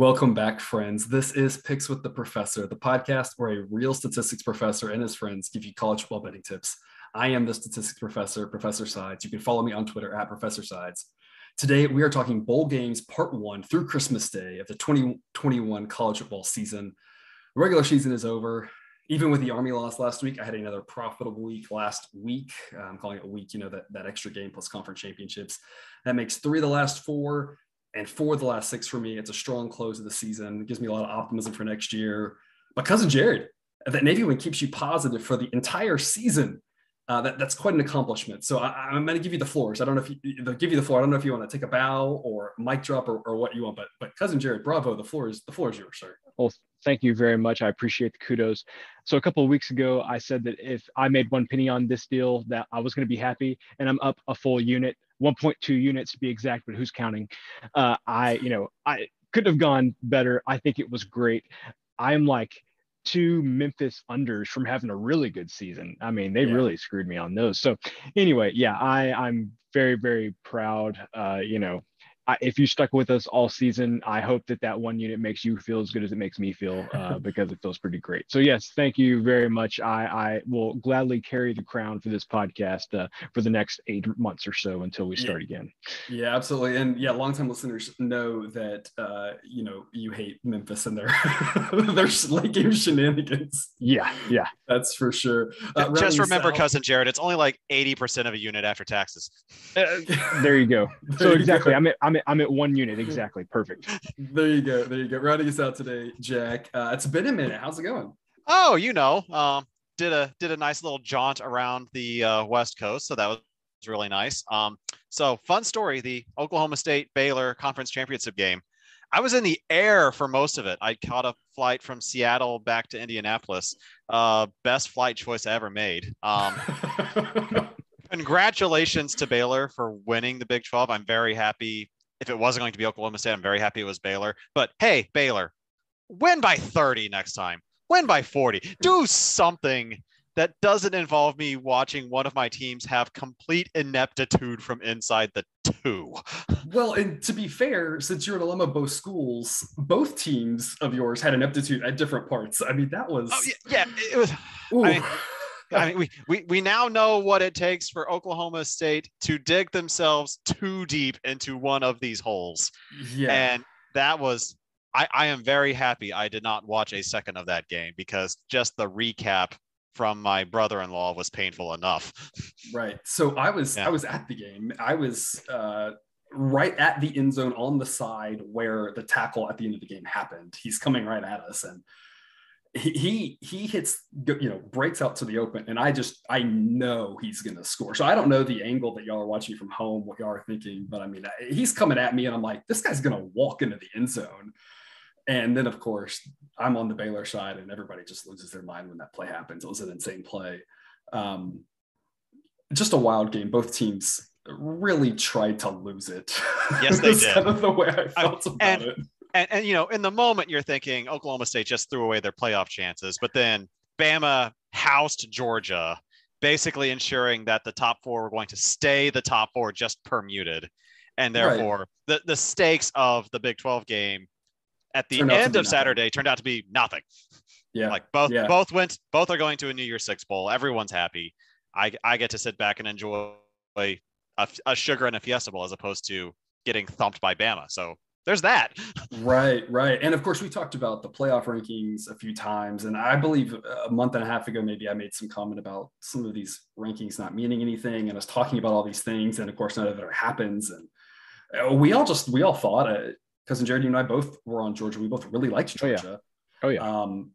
Welcome back, friends. This is Picks with the Professor, the podcast where a real statistics professor and his friends give you college football betting tips. I am the statistics professor, Professor Sides. You can follow me on Twitter at Professor Sides. Today, we are talking bowl games part one through Christmas Day of the 2021 college football season. The regular season is over. Even with the Army loss last week, I had another profitable week last week. I'm calling it a week, you know, that, that extra game plus conference championships. That makes three of the last four and four of the last six for me. It's a strong close of the season. It gives me a lot of optimism for next year. My cousin Jared, that Navy win keeps you positive for the entire season. Uh, that, that's quite an accomplishment. So I, am going to give you the floors. I don't know if you they'll give you the floor. I don't know if you want to take a bow or mic drop or, or what you want, but but cousin Jared, bravo. The floor is the floor is yours, sir. Well, thank you very much. I appreciate the kudos. So a couple of weeks ago, I said that if I made one penny on this deal, that I was going to be happy, and I'm up a full unit. 1.2 units to be exact, but who's counting? Uh, I, you know, I couldn't have gone better. I think it was great. I'm like two Memphis unders from having a really good season. I mean, they yeah. really screwed me on those. So anyway, yeah, I, I'm very, very proud. Uh, you know, if you stuck with us all season, I hope that that one unit makes you feel as good as it makes me feel uh, because it feels pretty great. So yes, thank you very much. I, I will gladly carry the crown for this podcast uh, for the next eight months or so until we start yeah. again. Yeah, absolutely. And yeah, longtime listeners know that uh, you know you hate Memphis and their their late game shenanigans. Yeah, yeah, that's for sure. Uh, Just remember, south, cousin Jared, it's only like eighty percent of a unit after taxes. Uh, there you go. there so exactly, go. I'm at I'm at I'm at one unit exactly. Perfect. there you go. There you go. Rounding us out today, Jack. Uh, it's been a minute. How's it going? Oh, you know, um, did a did a nice little jaunt around the uh, West Coast, so that was really nice. Um, so fun story: the Oklahoma State Baylor Conference Championship game. I was in the air for most of it. I caught a flight from Seattle back to Indianapolis. Uh, best flight choice I ever made. Um, congratulations to Baylor for winning the Big 12. I'm very happy if it wasn't going to be Oklahoma State, I'm very happy it was Baylor. But hey, Baylor, win by 30 next time. Win by 40. Do something that doesn't involve me watching one of my teams have complete ineptitude from inside the two. Well, and to be fair, since you're an alum of both schools, both teams of yours had ineptitude at different parts. I mean, that was. Oh, yeah, yeah, it was. I mean, I mean, we, we, we now know what it takes for Oklahoma State to dig themselves too deep into one of these holes. Yeah. And that was, I, I am very happy I did not watch a second of that game because just the recap from my brother-in-law was painful enough. Right. So I was, yeah. I was at the game. I was, uh, right at the end zone on the side where the tackle at the end of the game happened. He's coming right at us. And he he hits you know breaks out to the open and i just i know he's gonna score. So i don't know the angle that y'all are watching from home what y'all are thinking but i mean he's coming at me and i'm like this guy's gonna walk into the end zone. And then of course i'm on the baylor side and everybody just loses their mind when that play happens. It was an insane play. Um, just a wild game. Both teams really tried to lose it. Yes they did. kind of the way i felt I, about and, it and, and you know, in the moment you're thinking Oklahoma State just threw away their playoff chances, but then Bama housed Georgia, basically ensuring that the top four were going to stay the top four just permuted. And therefore right. the, the stakes of the Big 12 game at the turned end of Saturday turned out to be nothing. Yeah. Like both yeah. both went both are going to a New Year's Six bowl. Everyone's happy. I I get to sit back and enjoy a, a sugar and a fiesta bowl as opposed to getting thumped by Bama. So there's that. right, right. And of course, we talked about the playoff rankings a few times. And I believe a month and a half ago, maybe I made some comment about some of these rankings not meaning anything. And I was talking about all these things. And of course, none of it happens. And uh, we all just, we all thought, uh, cousin Jared, you and I both were on Georgia. We both really liked Georgia. Oh, yeah. Oh, yeah. Um,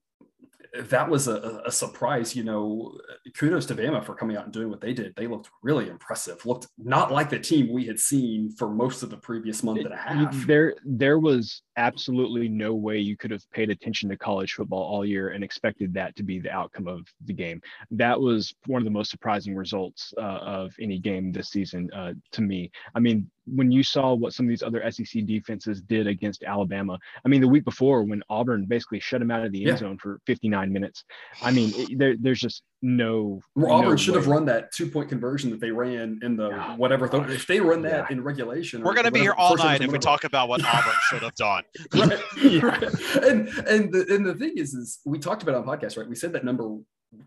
that was a, a, surprise. You know, kudos to Bama for coming out and doing what they did. They looked really impressive. Looked not like the team we had seen for most of the previous month and a half. There, there was absolutely no way you could have paid attention to college football all year and expected that to be the outcome of the game. That was one of the most surprising results uh, of any game this season uh, to me. I mean, when you saw what some of these other SEC defenses did against Alabama, I mean, the week before when Auburn basically shut him out of the end yeah. zone for 59 minutes, I mean, it, there, there's just no. Well, Auburn no should way. have run that two point conversion that they ran in the oh, whatever. Th- if they run that yeah. in regulation, we're going to be here all night if we talk about what Auburn should have done. right, yeah. right. And and the and the thing is, is we talked about on podcast, right? We said that number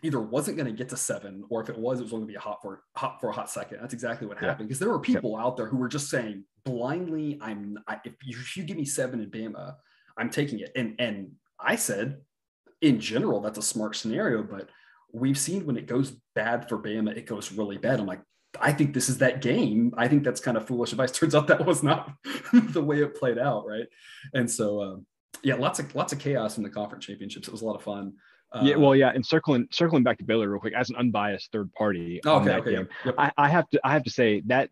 either wasn't going to get to seven, or if it was, it was going to be a hot for hot for a hot second. That's exactly what happened because there were people out there who were just saying blindly, "I'm I, if, you, if you give me seven in Bama, I'm taking it." And and I said, in general, that's a smart scenario, but we've seen when it goes bad for Bama, it goes really bad. I'm like, I think this is that game. I think that's kind of foolish advice. Turns out that was not the way it played out, right? And so, um, yeah, lots of lots of chaos in the conference championships. It was a lot of fun. Uh, yeah, well, yeah, and circling circling back to Baylor real quick, as an unbiased third party, okay, okay, game, yep. I, I have to I have to say that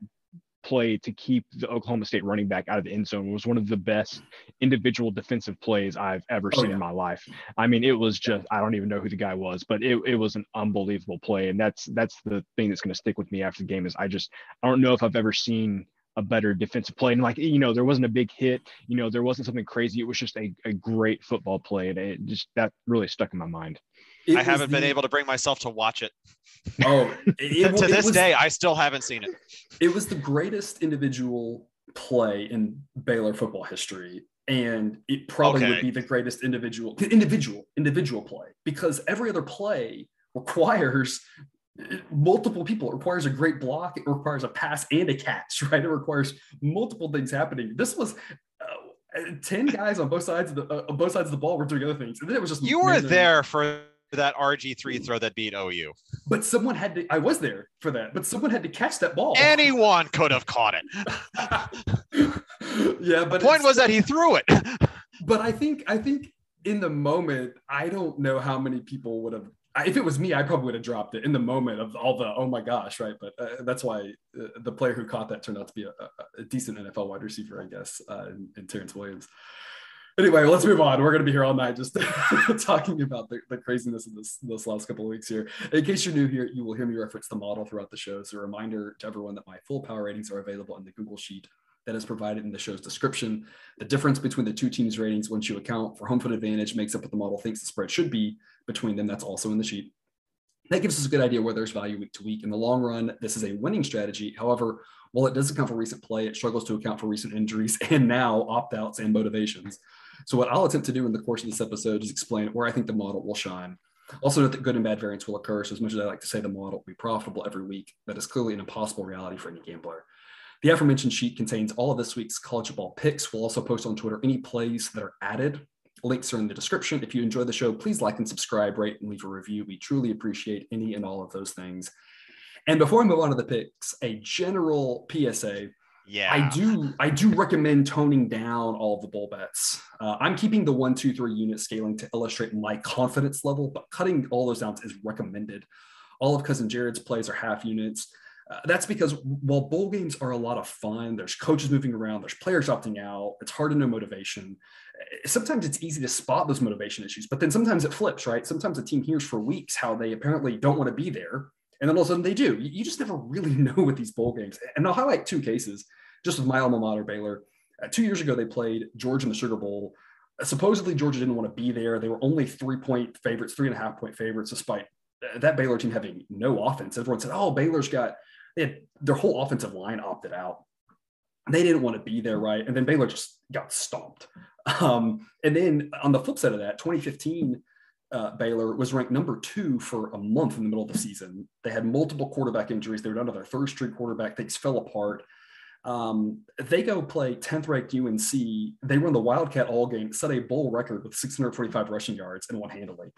play to keep the Oklahoma State running back out of the end zone was one of the best individual defensive plays I've ever oh, seen yeah. in my life. I mean, it was just I don't even know who the guy was, but it, it was an unbelievable play. And that's that's the thing that's going to stick with me after the game is I just I don't know if I've ever seen a better defensive play. And like, you know, there wasn't a big hit, you know, there wasn't something crazy. It was just a, a great football play. And it just that really stuck in my mind. It I haven't the, been able to bring myself to watch it. Oh, it, to this was, day, I still haven't seen it. It was the greatest individual play in Baylor football history. And it probably okay. would be the greatest individual, individual, individual play because every other play requires multiple people. It requires a great block. It requires a pass and a catch, right? It requires multiple things happening. This was uh, 10 guys on both sides of the uh, on both sides of the ball were doing other things. And then it was just You were there for that RG3 throw that beat OU. But someone had to I was there for that, but someone had to catch that ball. Anyone could have caught it. yeah, but the point was that he threw it. but I think I think in the moment, I don't know how many people would have if it was me, I probably would have dropped it in the moment of all the oh my gosh, right? But uh, that's why uh, the player who caught that turned out to be a, a decent NFL wide receiver, I guess, uh, in, in, Terrance Williams. Anyway, let's move on. We're going to be here all night just talking about the, the, craziness of this this last couple of weeks here. In case you're new here, you will hear me reference the model throughout the show. So a reminder to everyone that my full power ratings are available in the Google Sheet that is provided in the show's description. The difference between the two teams' ratings, once you account for home field advantage, makes up what the model thinks the spread should be between them. That's also in the sheet. That gives us a good idea where there's value week to week. In the long run, this is a winning strategy. However, while it does account for recent play, it struggles to account for recent injuries and now opt outs and motivations. So, what I'll attempt to do in the course of this episode is explain where I think the model will shine. Also, note that good and bad variance will occur. So, as much as I like to say the model will be profitable every week, that is clearly an impossible reality for any gambler. The aforementioned sheet contains all of this week's college football picks. We'll also post on Twitter any plays that are added. Links are in the description. If you enjoy the show, please like and subscribe, rate, and leave a review. We truly appreciate any and all of those things. And before I move on to the picks, a general PSA. Yeah, I do. I do recommend toning down all of the bowl bets. Uh, I'm keeping the one, two, three unit scaling to illustrate my confidence level, but cutting all those down is recommended. All of cousin Jared's plays are half units. Uh, that's because while bowl games are a lot of fun, there's coaches moving around, there's players opting out, it's hard to know motivation. Uh, sometimes it's easy to spot those motivation issues, but then sometimes it flips, right? Sometimes a team hears for weeks how they apparently don't want to be there, and then all of a sudden they do. You just never really know with these bowl games. And I'll highlight two cases just with my alma mater, Baylor. Uh, two years ago, they played Georgia in the Sugar Bowl. Uh, supposedly, Georgia didn't want to be there. They were only three point favorites, three and a half point favorites, despite that Baylor team having no offense. Everyone said, oh, Baylor's got they had their whole offensive line opted out. They didn't want to be there, right? And then Baylor just got stomped. Um, and then on the flip side of that, 2015, uh, Baylor was ranked number two for a month in the middle of the season. They had multiple quarterback injuries. They were down to their third string quarterback. Things fell apart. Um, they go play 10th ranked UNC. They run the Wildcat All game, set a bowl record with 645 rushing yards and won handily.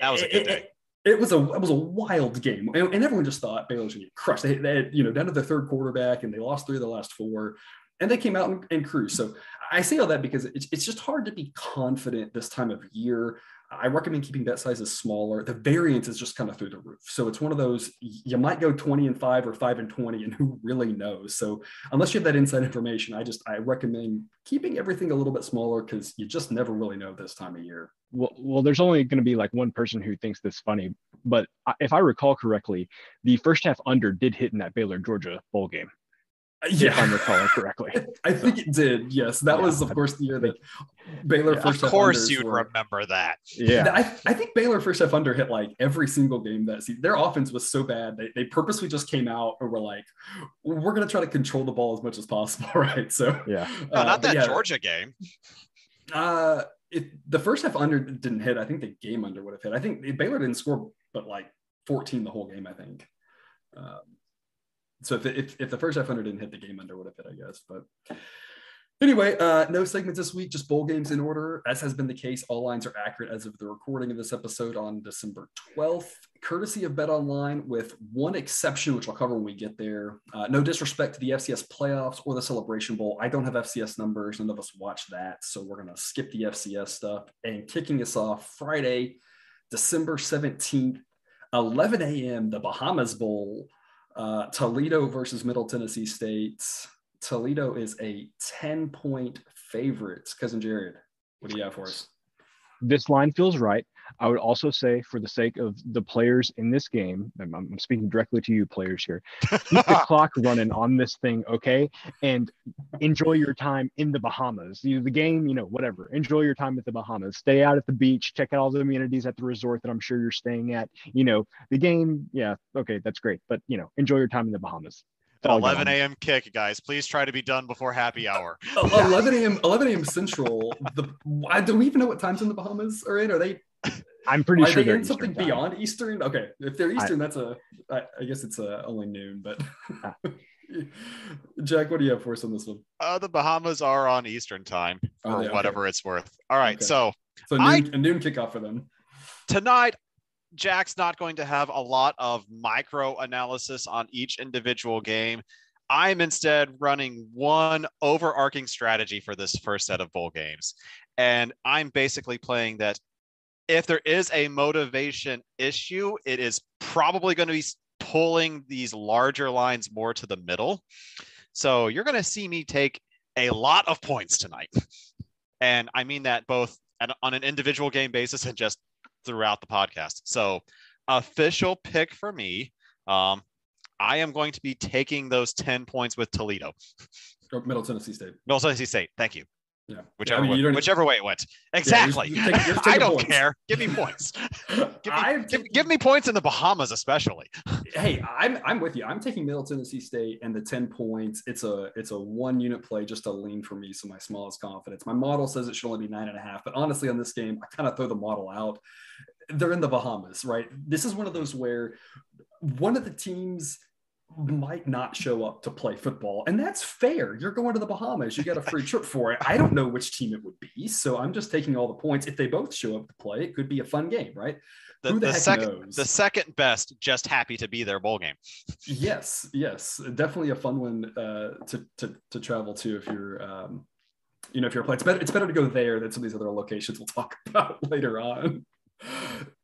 That was a good day it was a it was a wild game, and, and everyone just thought Baylor was going to get crushed. They, they had, you know down to their third quarterback, and they lost three of the last four, and they came out and, and cruised. So I say all that because it's it's just hard to be confident this time of year. I recommend keeping bet sizes smaller. The variance is just kind of through the roof. So it's one of those you might go 20 and 5 or 5 and 20 and who really knows. So unless you have that inside information, I just I recommend keeping everything a little bit smaller cuz you just never really know this time of year. Well, well there's only going to be like one person who thinks this funny, but if I recall correctly, the first half under did hit in that Baylor Georgia bowl game. Yeah. if I'm recalling correctly. I think it did. Yes, that yeah, was, of course, the year that Baylor yeah, first. Of course, you'd were, remember that. Yeah, I, I, think Baylor first half under hit like every single game that season. Their offense was so bad they, they purposely just came out and were like, "We're going to try to control the ball as much as possible." Right. So yeah, no, not uh, that Georgia game. Uh, if the first half under didn't hit, I think the game under would have hit. I think Baylor didn't score, but like 14 the whole game. I think. Um, so if, if, if the first half under didn't hit, the game under would have hit, I guess. But anyway, uh, no segments this week, just bowl games in order. As has been the case, all lines are accurate as of the recording of this episode on December 12th, courtesy of Bet Online, with one exception, which I'll cover when we get there. Uh, no disrespect to the FCS playoffs or the Celebration Bowl. I don't have FCS numbers. None of us watch that. So we're going to skip the FCS stuff. And kicking us off Friday, December 17th, 11 a.m., the Bahamas Bowl. Uh, Toledo versus Middle Tennessee State. Toledo is a 10 point favorite. Cousin Jared, what do you have for us? This line feels right. I would also say, for the sake of the players in this game, I'm, I'm speaking directly to you, players here, keep the clock running on this thing, okay? And enjoy your time in the Bahamas. You, the game, you know, whatever. Enjoy your time at the Bahamas. Stay out at the beach. Check out all the amenities at the resort that I'm sure you're staying at. You know, the game, yeah, okay, that's great. But, you know, enjoy your time in the Bahamas. 11 a.m. kick, guys. Please try to be done before happy hour. 11 a.m. 11 a.m. Central. The I don't even know what times in the Bahamas are in. Are they I'm pretty Are sure they in something time. beyond Eastern. Okay, if they're Eastern, I, that's a. I, I guess it's a, only noon. But ah. Jack, what do you have for us on this one? Uh, the Bahamas are on Eastern time, or whatever it's worth. All right, okay. so so noon, I, a noon kickoff for them tonight. Jack's not going to have a lot of micro analysis on each individual game. I'm instead running one overarching strategy for this first set of bowl games. And I'm basically playing that if there is a motivation issue, it is probably going to be pulling these larger lines more to the middle. So you're going to see me take a lot of points tonight. And I mean that both on an individual game basis and just throughout the podcast. So, official pick for me. Um, I am going to be taking those 10 points with Toledo. Middle Tennessee State. Middle Tennessee State. Thank you. Yeah. Whichever, I mean, way, whichever way it went. Exactly. Yeah, you take, I don't points. care. Give me points. give, me, give, give, me points in the Bahamas, especially. hey, I'm I'm with you. I'm taking Middle Tennessee State and the 10 points. It's a it's a one unit play, just a lean for me. So my smallest confidence. My model says it should only be nine and a half. But honestly, on this game, I kind of throw the model out. They're in the Bahamas, right? This is one of those where one of the teams might not show up to play football and that's fair. You're going to the bahamas. You get a free trip for it. I don't know which team it would be so i'm just taking all the points. If they both show up to play it could be a fun game right? The, the, the second knows? the second best just happy to be their bowl game. Yes yes. Definitely a fun one uh, to, to to travel to if you're um, you know if you're playing it's better it's better to go there than some of these other locations we'll talk about later on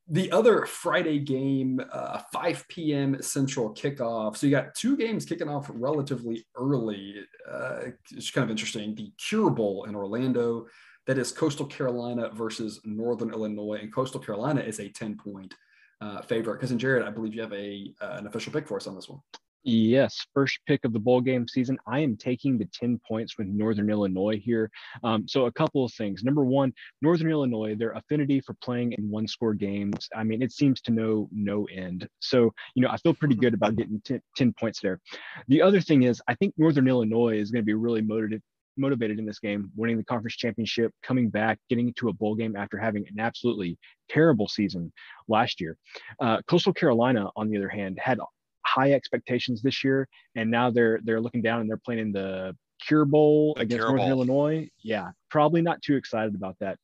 the other Friday game, uh, 5 p.m. Central kickoff. So you got two games kicking off relatively early. Uh, it's kind of interesting. The Cure Bowl in Orlando, that is Coastal Carolina versus Northern Illinois, and Coastal Carolina is a 10 point uh, favorite. Cousin Jared, I believe you have a uh, an official pick for us on this one. Yes, first pick of the bowl game season. I am taking the 10 points with Northern Illinois here. Um, so, a couple of things. Number one, Northern Illinois, their affinity for playing in one score games, I mean, it seems to know no end. So, you know, I feel pretty good about getting 10, 10 points there. The other thing is, I think Northern Illinois is going to be really motivated motivated in this game, winning the conference championship, coming back, getting into a bowl game after having an absolutely terrible season last year. Uh, Coastal Carolina, on the other hand, had high expectations this year, and now they're they're looking down and they're playing in the Cure Bowl the against Northern Illinois. Yeah, probably not too excited about that.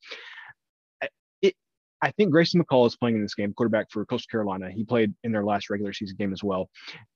It, I think Grayson McCall is playing in this game, quarterback for Coastal Carolina. He played in their last regular season game as well.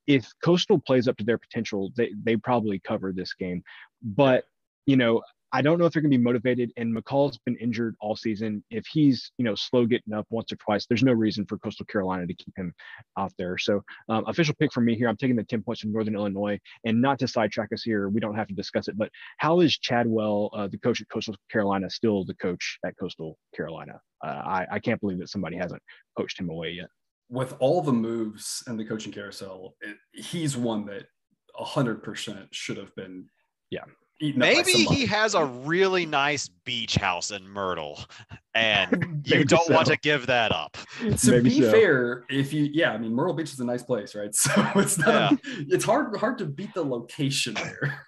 If Coastal plays up to their potential, they they probably cover this game. But you know, I don't know if they're going to be motivated. And McCall's been injured all season. If he's you know slow getting up once or twice, there's no reason for Coastal Carolina to keep him out there. So um, official pick for me here. I'm taking the 10 points from Northern Illinois. And not to sidetrack us here, we don't have to discuss it. But how is Chadwell, uh, the coach at Coastal Carolina, still the coach at Coastal Carolina? Uh, I, I can't believe that somebody hasn't poached him away yet. With all the moves and the coaching carousel, it, he's one that hundred percent should have been. Yeah. Maybe he has a really nice beach house in Myrtle, and you don't so. want to give that up. To Maybe be so. fair, if you yeah, I mean Myrtle Beach is a nice place, right? So it's not yeah. it's hard hard to beat the location there.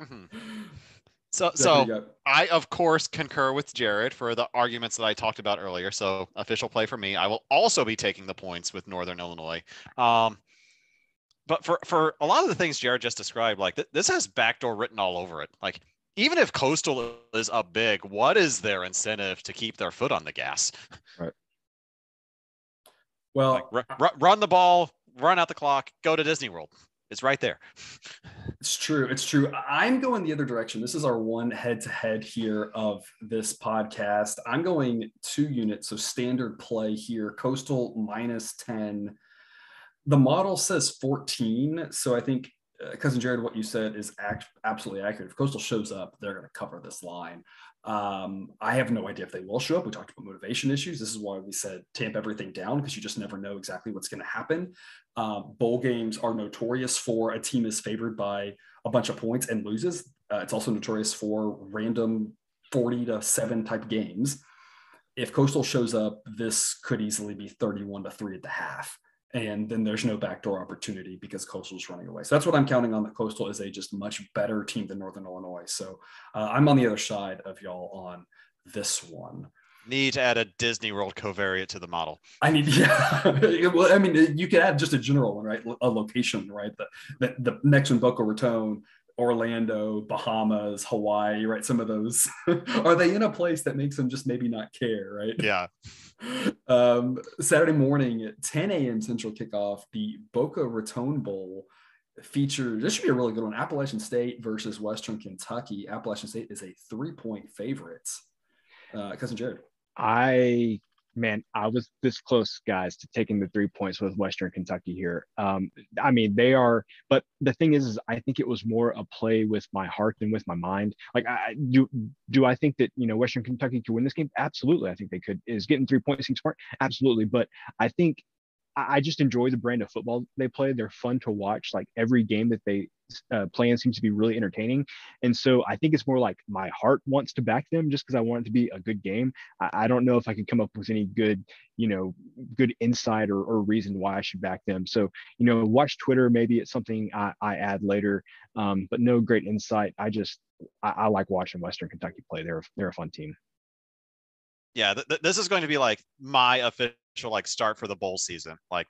Mm-hmm. So, so I of course concur with Jared for the arguments that I talked about earlier. So official play for me. I will also be taking the points with Northern Illinois. Um, but for for a lot of the things Jared just described, like th- this has backdoor written all over it. Like even if Coastal is up big, what is their incentive to keep their foot on the gas? Right. Well, like, r- r- run the ball, run out the clock, go to Disney World. It's right there. It's true. It's true. I'm going the other direction. This is our one head to head here of this podcast. I'm going two units. So standard play here Coastal minus 10. The model says 14. So I think, uh, Cousin Jared, what you said is act- absolutely accurate. If Coastal shows up, they're going to cover this line. Um, I have no idea if they will show up. We talked about motivation issues. This is why we said tamp everything down because you just never know exactly what's going to happen. Uh, bowl games are notorious for a team is favored by a bunch of points and loses. Uh, it's also notorious for random 40 to 7 type games. If Coastal shows up, this could easily be 31 to 3 at the half and then there's no backdoor opportunity because Coastal's running away. So that's what I'm counting on. That Coastal is a just much better team than Northern Illinois. So uh, I'm on the other side of y'all on this one. Need to add a Disney World covariate to the model. I need, yeah. well, I mean, you could add just a general one, right? A location, right? The the, the next one, Boca Raton, Orlando, Bahamas, Hawaii, right? Some of those are they in a place that makes them just maybe not care, right? Yeah. Um, Saturday morning at 10 a.m. Central kickoff, the Boca Raton Bowl features This should be a really good one. Appalachian State versus Western Kentucky. Appalachian State is a three-point favorite. Uh, cousin Jared. I man, I was this close, guys, to taking the three points with Western Kentucky here. Um, I mean, they are, but the thing is, is, I think it was more a play with my heart than with my mind. Like, I do, do I think that you know Western Kentucky could win this game? Absolutely, I think they could. Is getting three points seem smart? Absolutely, but I think I just enjoy the brand of football they play. They're fun to watch. Like every game that they uh, play in seems to be really entertaining. And so I think it's more like my heart wants to back them just because I want it to be a good game. I, I, don't know if I can come up with any good, you know, good insight or, or, reason why I should back them. So, you know, watch Twitter. Maybe it's something I, I add later, um, but no great insight. I just, I, I like watching Western Kentucky play. They're, they're a fun team yeah, th- this is going to be like my official like start for the bowl season. Like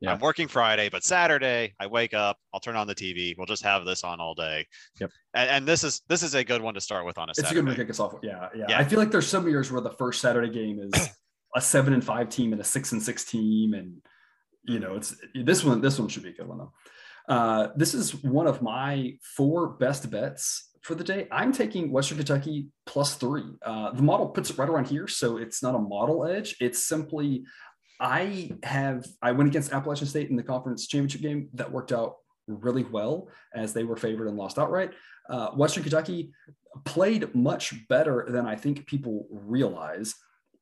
yeah. I'm working Friday, but Saturday I wake up, I'll turn on the TV. We'll just have this on all day. Yep. And, and this is this is a good one to start with on a it's Saturday. a good one to kick us off. Yeah, yeah, yeah. I feel like there's some years where the first Saturday game is a seven and five team and a six and six team, and you know it's this one. This one should be a good one though. Uh, this is one of my four best bets for the day. I'm taking Western Kentucky plus three. Uh, the model puts it right around here, so it's not a model edge. It's simply I have I went against Appalachian State in the conference championship game that worked out really well as they were favored and lost outright. Uh, Western Kentucky played much better than I think people realize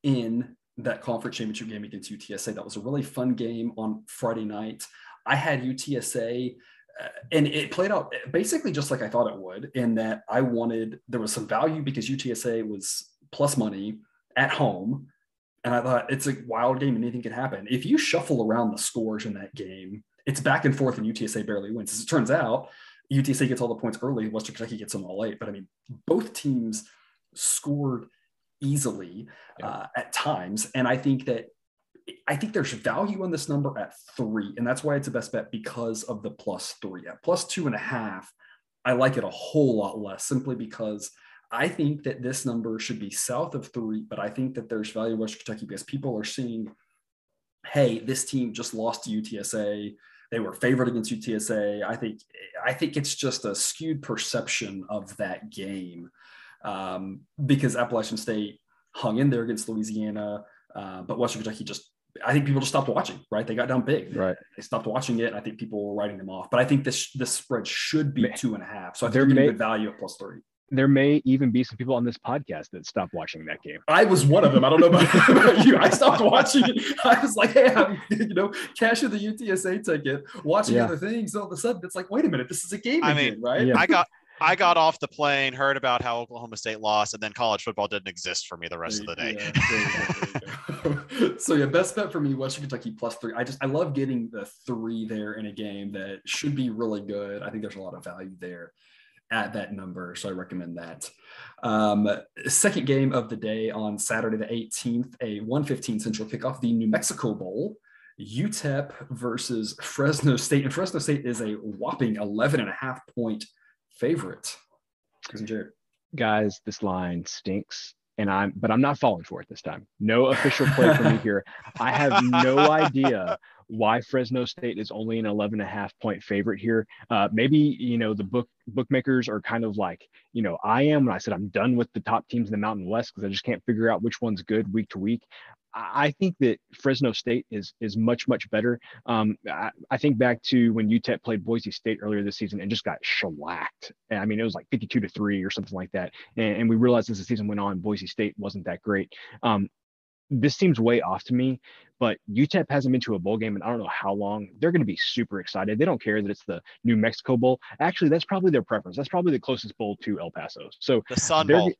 in that conference championship game against UTSA. That was a really fun game on Friday night. I had UTSA uh, and it played out basically just like I thought it would, in that I wanted there was some value because UTSA was plus money at home. And I thought it's a wild game, anything can happen. If you shuffle around the scores in that game, it's back and forth, and UTSA barely wins. As it turns out, UTSA gets all the points early, Western Kentucky gets them all late. But I mean, both teams scored easily yeah. uh, at times. And I think that I think there's value on this number at three, and that's why it's a best bet because of the plus three. At plus two and a half, I like it a whole lot less simply because I think that this number should be south of three, but I think that there's value in Western Kentucky because people are seeing, hey, this team just lost to UTSA. They were favored against UTSA. I think I think it's just a skewed perception of that game um, because Appalachian State hung in there against Louisiana, uh, but Western Kentucky just I think people just stopped watching, right? They got down big. Right. They stopped watching it. I think people were writing them off. But I think this this spread should be two and a half. So I think there may, be good value at plus three. There may even be some people on this podcast that stopped watching that game. I was one of them. I don't know about, about you. I stopped watching it. I was like, hey, I'm, you know, cashing the UTSA ticket, watching Yeah. other things. All of a sudden, it's like, wait a minute, this is a game I again, mean, right? Yeah. I got I got off the plane, heard about how Oklahoma State lost, and then college football didn't exist for me the rest of the day. Yeah, there you go, there you go. so yeah, best bet for me, Western Kentucky plus three. I just I love getting the three there in a game that should be really good. I think there's a lot of value there at that number, so I recommend that. Um, second game of the day on Saturday the 18th, a 1:15 Central kickoff, the New Mexico Bowl. UTEP versus Fresno State, and Fresno State is a whopping 11 and a half point favorite. Jared. Guys, this line stinks. And I'm, but I'm not falling for it this time. No official play for me here. I have no idea why Fresno State is only an 11 and a half point favorite here. Uh, maybe, you know, the book bookmakers are kind of like, you know, I am when I said I'm done with the top teams in the Mountain West because I just can't figure out which one's good week to week. I think that Fresno State is is much much better. Um, I, I think back to when UTEP played Boise State earlier this season and just got shellacked. I mean, it was like 52 to three or something like that. And, and we realized as the season went on, Boise State wasn't that great. Um, this seems way off to me, but UTEP hasn't been to a bowl game in I don't know how long. They're going to be super excited. They don't care that it's the New Mexico Bowl. Actually, that's probably their preference. That's probably the closest bowl to El Paso. So The Sun Bowl.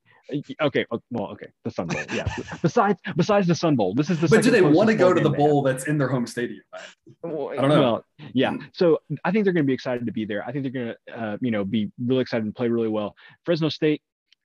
Okay, well, okay, the Sun Bowl. Yeah. besides, besides the Sun Bowl, this is the. But do they want to go to the bowl that's in their home stadium? Well, I don't know. Well, yeah. So I think they're going to be excited to be there. I think they're going to, uh, you know, be really excited and play really well. Fresno State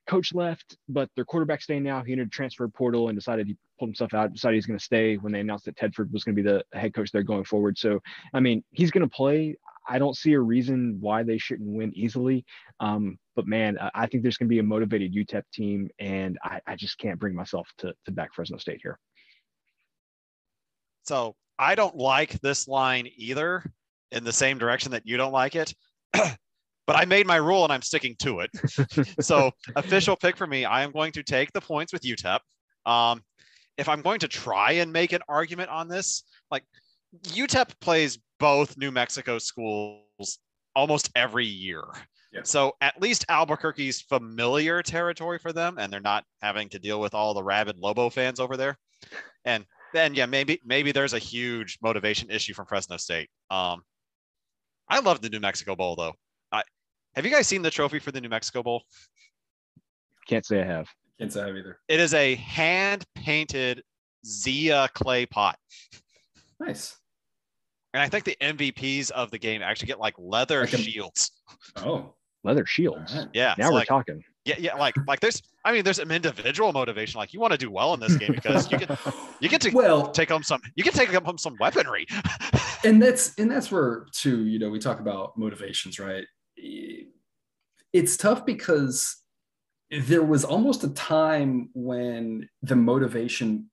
coach left, but their quarterback staying now. He entered transfer portal and decided he pulled himself out. Decided he's going to stay when they announced that Tedford was going to be the head coach there going forward. So I mean, he's going to play. I don't see a reason why they shouldn't win easily. Um, but man, I- think there's going to be a motivated UTEP team, and I, I just can't bring myself to to back Fresno State here. So I don't like this line either in the same direction that you don't like it. but I made my rule and I'm sticking to it. so official pick for me, I am going to take the points with UTEP. Um, if I'm going to try and make an argument on this, like UTEP plays both New Mexico schools almost every year. Yeah. So at least Albuquerque's familiar territory for them, and they're not having to deal with all the rabid Lobo fans over there. And then yeah, maybe maybe there's a huge motivation issue from Fresno State. Um, I love the New Mexico Bowl though. I, have you guys seen the trophy for the New Mexico Bowl? Can't say I have. Can't say I have either. It is a hand painted Zia clay pot. Nice. And I think the MVPs of the game actually get like leather Like a- shields. Oh, Leather shields. right. Yeah. Now so we're like, talking. yeah, yeah, like like there's I mean there's an individual motivation. Like you want to do well in this game because you get you get to well, take home some you can take home some weaponry. and that's and that's where too you know we talk about motivations right it's tough because there was almost a time when the motivation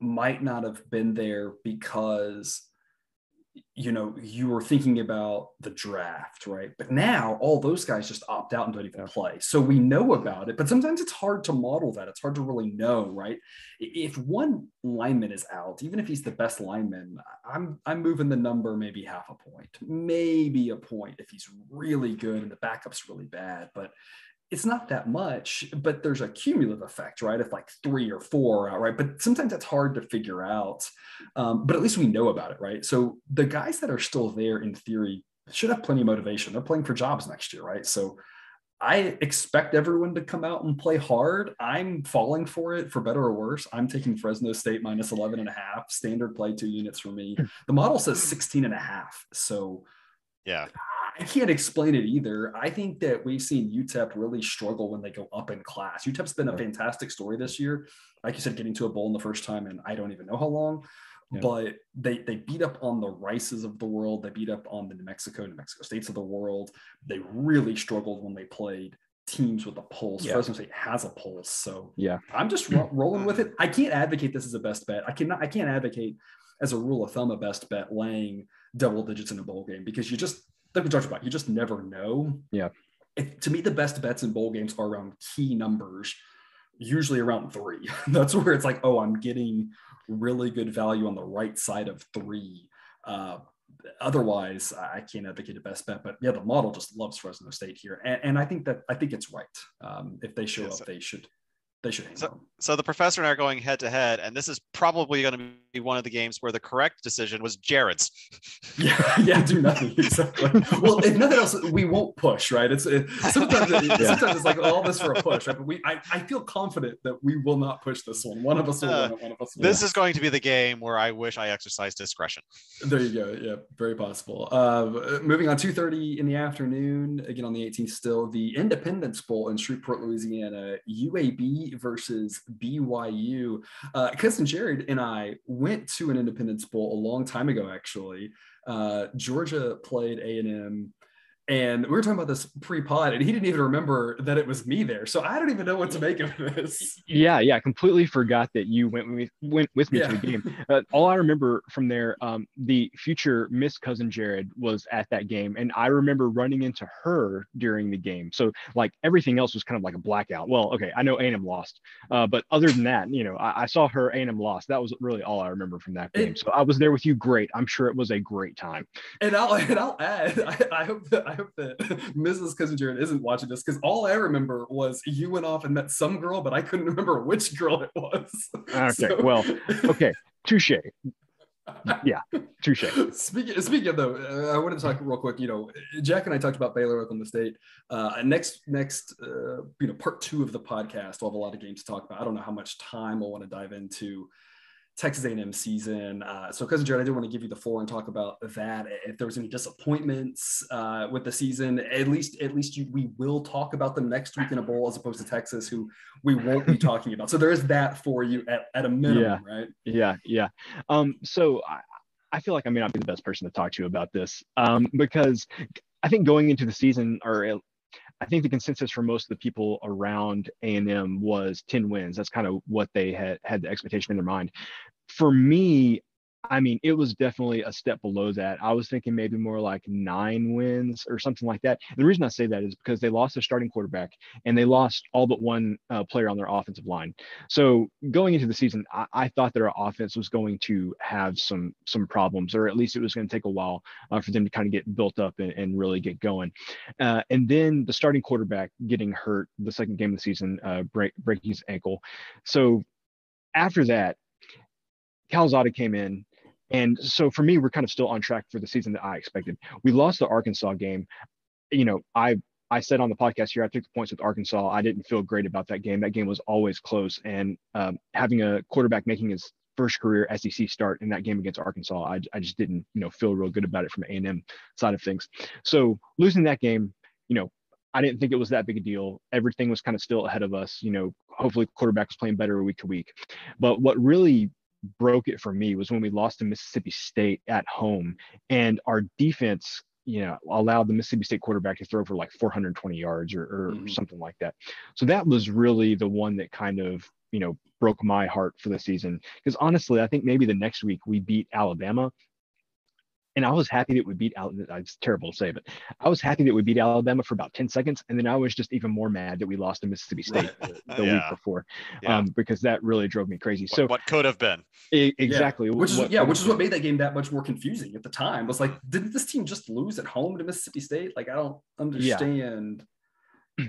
might not have been there because you know you were thinking about the draft right? But now all those guys just opt out and don't even play. So we know about it but sometimes it's hard to model that. It's hard to really know right? If one lineman is out even if he's the best lineman i'm i'm moving the number maybe half a point maybe a point if he's really good and the backup's really bad but it's not that much, but there's a cumulative effect, right? If like three or four are out, right? But sometimes that's hard to figure out. Um, but at least we know about it, right? So the guys that are still there in theory should have plenty of motivation. They're playing for jobs next year, right? So I expect everyone to come out and play hard. I'm falling for it for better or worse. I'm taking Fresno State minus 11 and a half, standard play two units for me. The model says 16 and a half. So yeah. I can't explain it either. I think that we've seen UTEP really struggle when they go up in class. UTEP's been a fantastic story this year. Like you said, getting to a bowl in the first time, and I don't even know how long. Yeah. But they they beat up on the Rices of the world. They beat up on the New Mexico, New Mexico States of the world. They really struggled when they played teams with a pulse. Yeah. Fresno State has a pulse, so Yeah. I'm just ro- rolling with it. I can't advocate this as a best bet. I cannot. I can't advocate as a rule of thumb a best bet laying double digits in a bowl game because you just like we talked about, you just never know. Yeah. If, to me, the best bets in bowl games are around key numbers, usually around three. That's where it's like, oh, I'm getting really good value on the right side of three. Uh, otherwise, I can't advocate a best bet. But yeah, the model just loves Fresno State here, and, and I think that I think it's right. Um, if they show yes. up, they should they should hang so, so the professor and I are going head to head, and this is probably going to be one of the games where the correct decision was Jared's. yeah, yeah, do nothing exactly. well, if nothing else, we won't push, right? It's it, sometimes it, yeah. sometimes it's like all this for a push, right? But we, I, I feel confident that we will not push this one. One of us will uh, win it, one of us. Will this is going to be the game where I wish I exercised discretion. There you go. Yeah, very possible. Uh, moving on, two thirty in the afternoon, again on the 18th. Still, the Independence Bowl in Shreveport, Louisiana. UAB versus BYU. Uh, Cousin Jared and I went to an Independence Bowl a long time ago, actually. Uh, Georgia played A&M and we were talking about this pre-pod and he didn't even remember that it was me there. So i don't even know what to make of this. Yeah yeah completely forgot that you went with, went with me yeah. to the game. Uh, all i remember from there um, the future miss cousin jared was at that game and i remember running into her during the game. So like everything else was kind of like a blackout. Well okay i know A&M lost uh, but other than that you know I, I saw her A&M lost. That was really all i remember from that game. So i was there with you. Great. I'm sure it was a great time. And i'll and i'll add i, I hope that i hope that Mrs. Cousin Jared isn't watching this because all I remember was you went off and met some girl, but I couldn't remember which girl it was. Okay, so... well, okay, touche. yeah, touche. Speaking speaking of though, uh, I want to talk real quick. You know, Jack and I talked about Baylor Oklahoma State. Uh, next next uh, you know part two of the podcast, we'll have a lot of games to talk about. I don't know how much time we'll want to dive into Texas A&M season. Uh, so, cousin Jared, I do want to give you the floor and talk about that. If there was any disappointments uh, with the season, at least at least you, we will talk about them next week in a bowl, as opposed to Texas, who we won't be talking about. So there is that for you at, at a minimum, yeah. right? Yeah, yeah. Um, so I, I feel like I may not be the best person to talk to you about this um, because I think going into the season, or I think the consensus for most of the people around A&M was 10 wins. That's kind of what they had had the expectation in their mind for me, I mean, it was definitely a step below that. I was thinking maybe more like nine wins or something like that. And the reason I say that is because they lost their starting quarterback and they lost all but one uh, player on their offensive line. So going into the season, I, I, thought that our offense was going to have some some problems, or at least it was going to take a while uh, for them to kind of get built up and, and really get going. Uh, and then the starting quarterback getting hurt the second game of the season, uh, break, breaking his ankle. So after that, Calzada came in. And so for me, we're kind of still on track for the season that I expected. We lost the Arkansas game. You know, I I said on the podcast here, I took the points with Arkansas. I didn't feel great about that game. That game was always close. And um, having a quarterback making his first career SEC start in that game against Arkansas, I, I just didn't, you know, feel real good about it from A&M side of things. So losing that game, you know, I didn't think it was that big a deal. Everything was kind of still ahead of us. You know, hopefully quarterback playing better week to week. But what really broke it for me was when we lost to Mississippi State at home, and our defense, you know, allowed the Mississippi State quarterback to throw for like 420 yards or, or mm-hmm. something like that. So that was really the one that kind of you know broke my heart for the season because honestly, I think maybe the next week we beat Alabama and I was happy that we beat Alabama. It's terrible to say, but I was happy that we beat Alabama for about 10 seconds. And then I was just even more mad that we lost to Mississippi State the, the yeah. week before yeah. um, because that really drove me crazy. What, so what could have been exactly. Yeah. Which is, yeah, which is what made that game that much more confusing at the time was like, didn't this team just lose at home to Mississippi State? Like, I don't understand.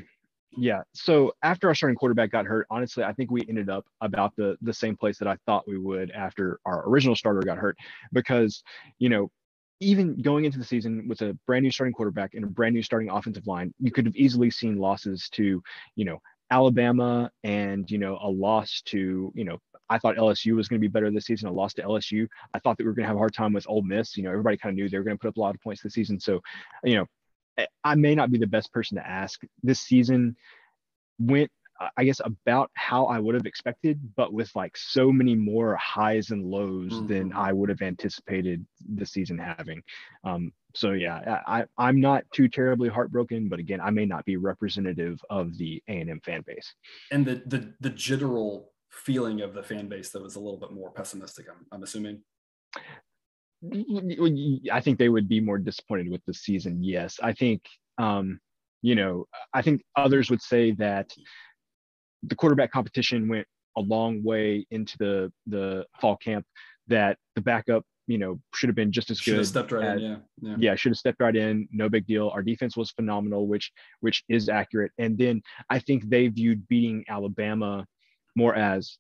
Yeah. So after our starting quarterback got hurt, honestly, I think we ended up about the the same place that I thought we would after our original starter got hurt, because you know even going into the season with a brand new starting quarterback and a brand new starting offensive line, you could have easily seen losses to, you know, Alabama and, you know, a loss to, you know, I thought LSU was going to be better this season. A loss to LSU. I thought that we were going to have a hard time with Ole Miss. You know, everybody kind of knew they were going to put up a lot of points this season. So, you know, I may not be the best person to ask. This season went I guess about how I would have expected, but with like so many more highs and lows mm-hmm. than I would have anticipated the season having. Um, so yeah, I, I'm not too terribly heartbroken, but again, I may not be representative of the A and M fan base. And the the the general feeling of the fan base that was a little bit more pessimistic. I'm, I'm assuming. I think they would be more disappointed with the season. Yes, I think. Um, you know, I think others would say that the quarterback competition went a long way into the the fall camp that the backup you know, should have been just as Should good. have stepped right as- in. Yeah. Yeah. yeah, should have stepped right in. No big deal. Our defense was phenomenal, which which is accurate. And then I think they viewed beating Alabama more as,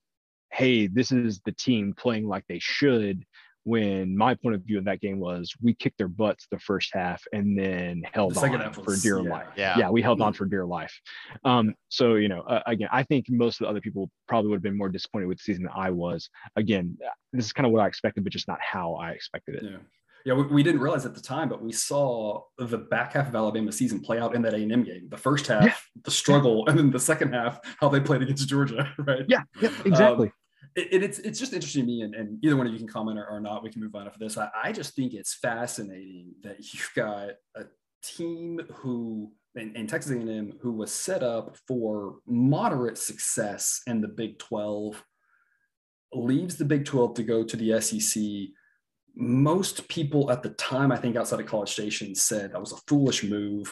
hey, this is the team playing like they should. When my point of view in that game was we kicked their butts the first half and then held The on half for dear yeah. life. Yeah. Yeah, we held on for dear life. Um, so you know, uh, again, I think most of the other people probably would have been more disappointed with the season than I was. Again, this is kind of what I expected, but just not how I expected it. Yeah. Yeah, we, we didn't realize at the time, but we saw the back half of Alabama season play out in that A&M game. The first half, Yeah. the struggle, and then the second half, how they played against Georgia, right? Yeah, yeah, exactly. it, it- it's it's just interesting to me, and, and either one of you can comment or, or not. We can move on after this. I, I just think it's fascinating that you've got a team who and, and Texas A&M who was set up for moderate success in the Big 12 leaves the Big 12 to go to the SEC. Most people at the time, I think, outside of College Station said that was a foolish move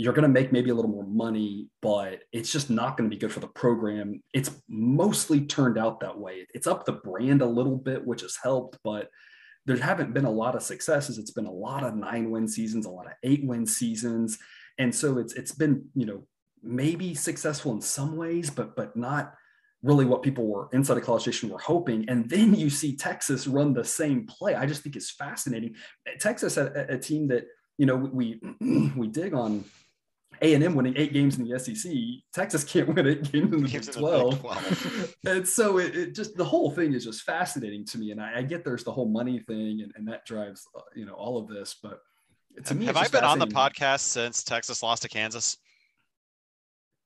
you're going to make maybe a little more money, but it's just not going to be good for the program. It's mostly turned out that way. It's up the brand a little bit, which has helped, but there haven't been a lot of successes. It's been a lot of nine win seasons, a lot of eight win seasons. And so it's it's been, you know, maybe successful in some ways, but but not really what people were inside of college station were hoping. And then you see Texas run the same play. I just think it's fascinating. Texas, a, a team that, you know, we we dig on a&M winning eight games in the SEC. Texas can't win eight games in the Big in the Big 12. 12. and so it, it just the whole thing is just fascinating to me. And I, I get there's the whole money thing, and, and that drives uh, you know all of this. But to me, Have I been on the podcast since Texas lost to Kansas?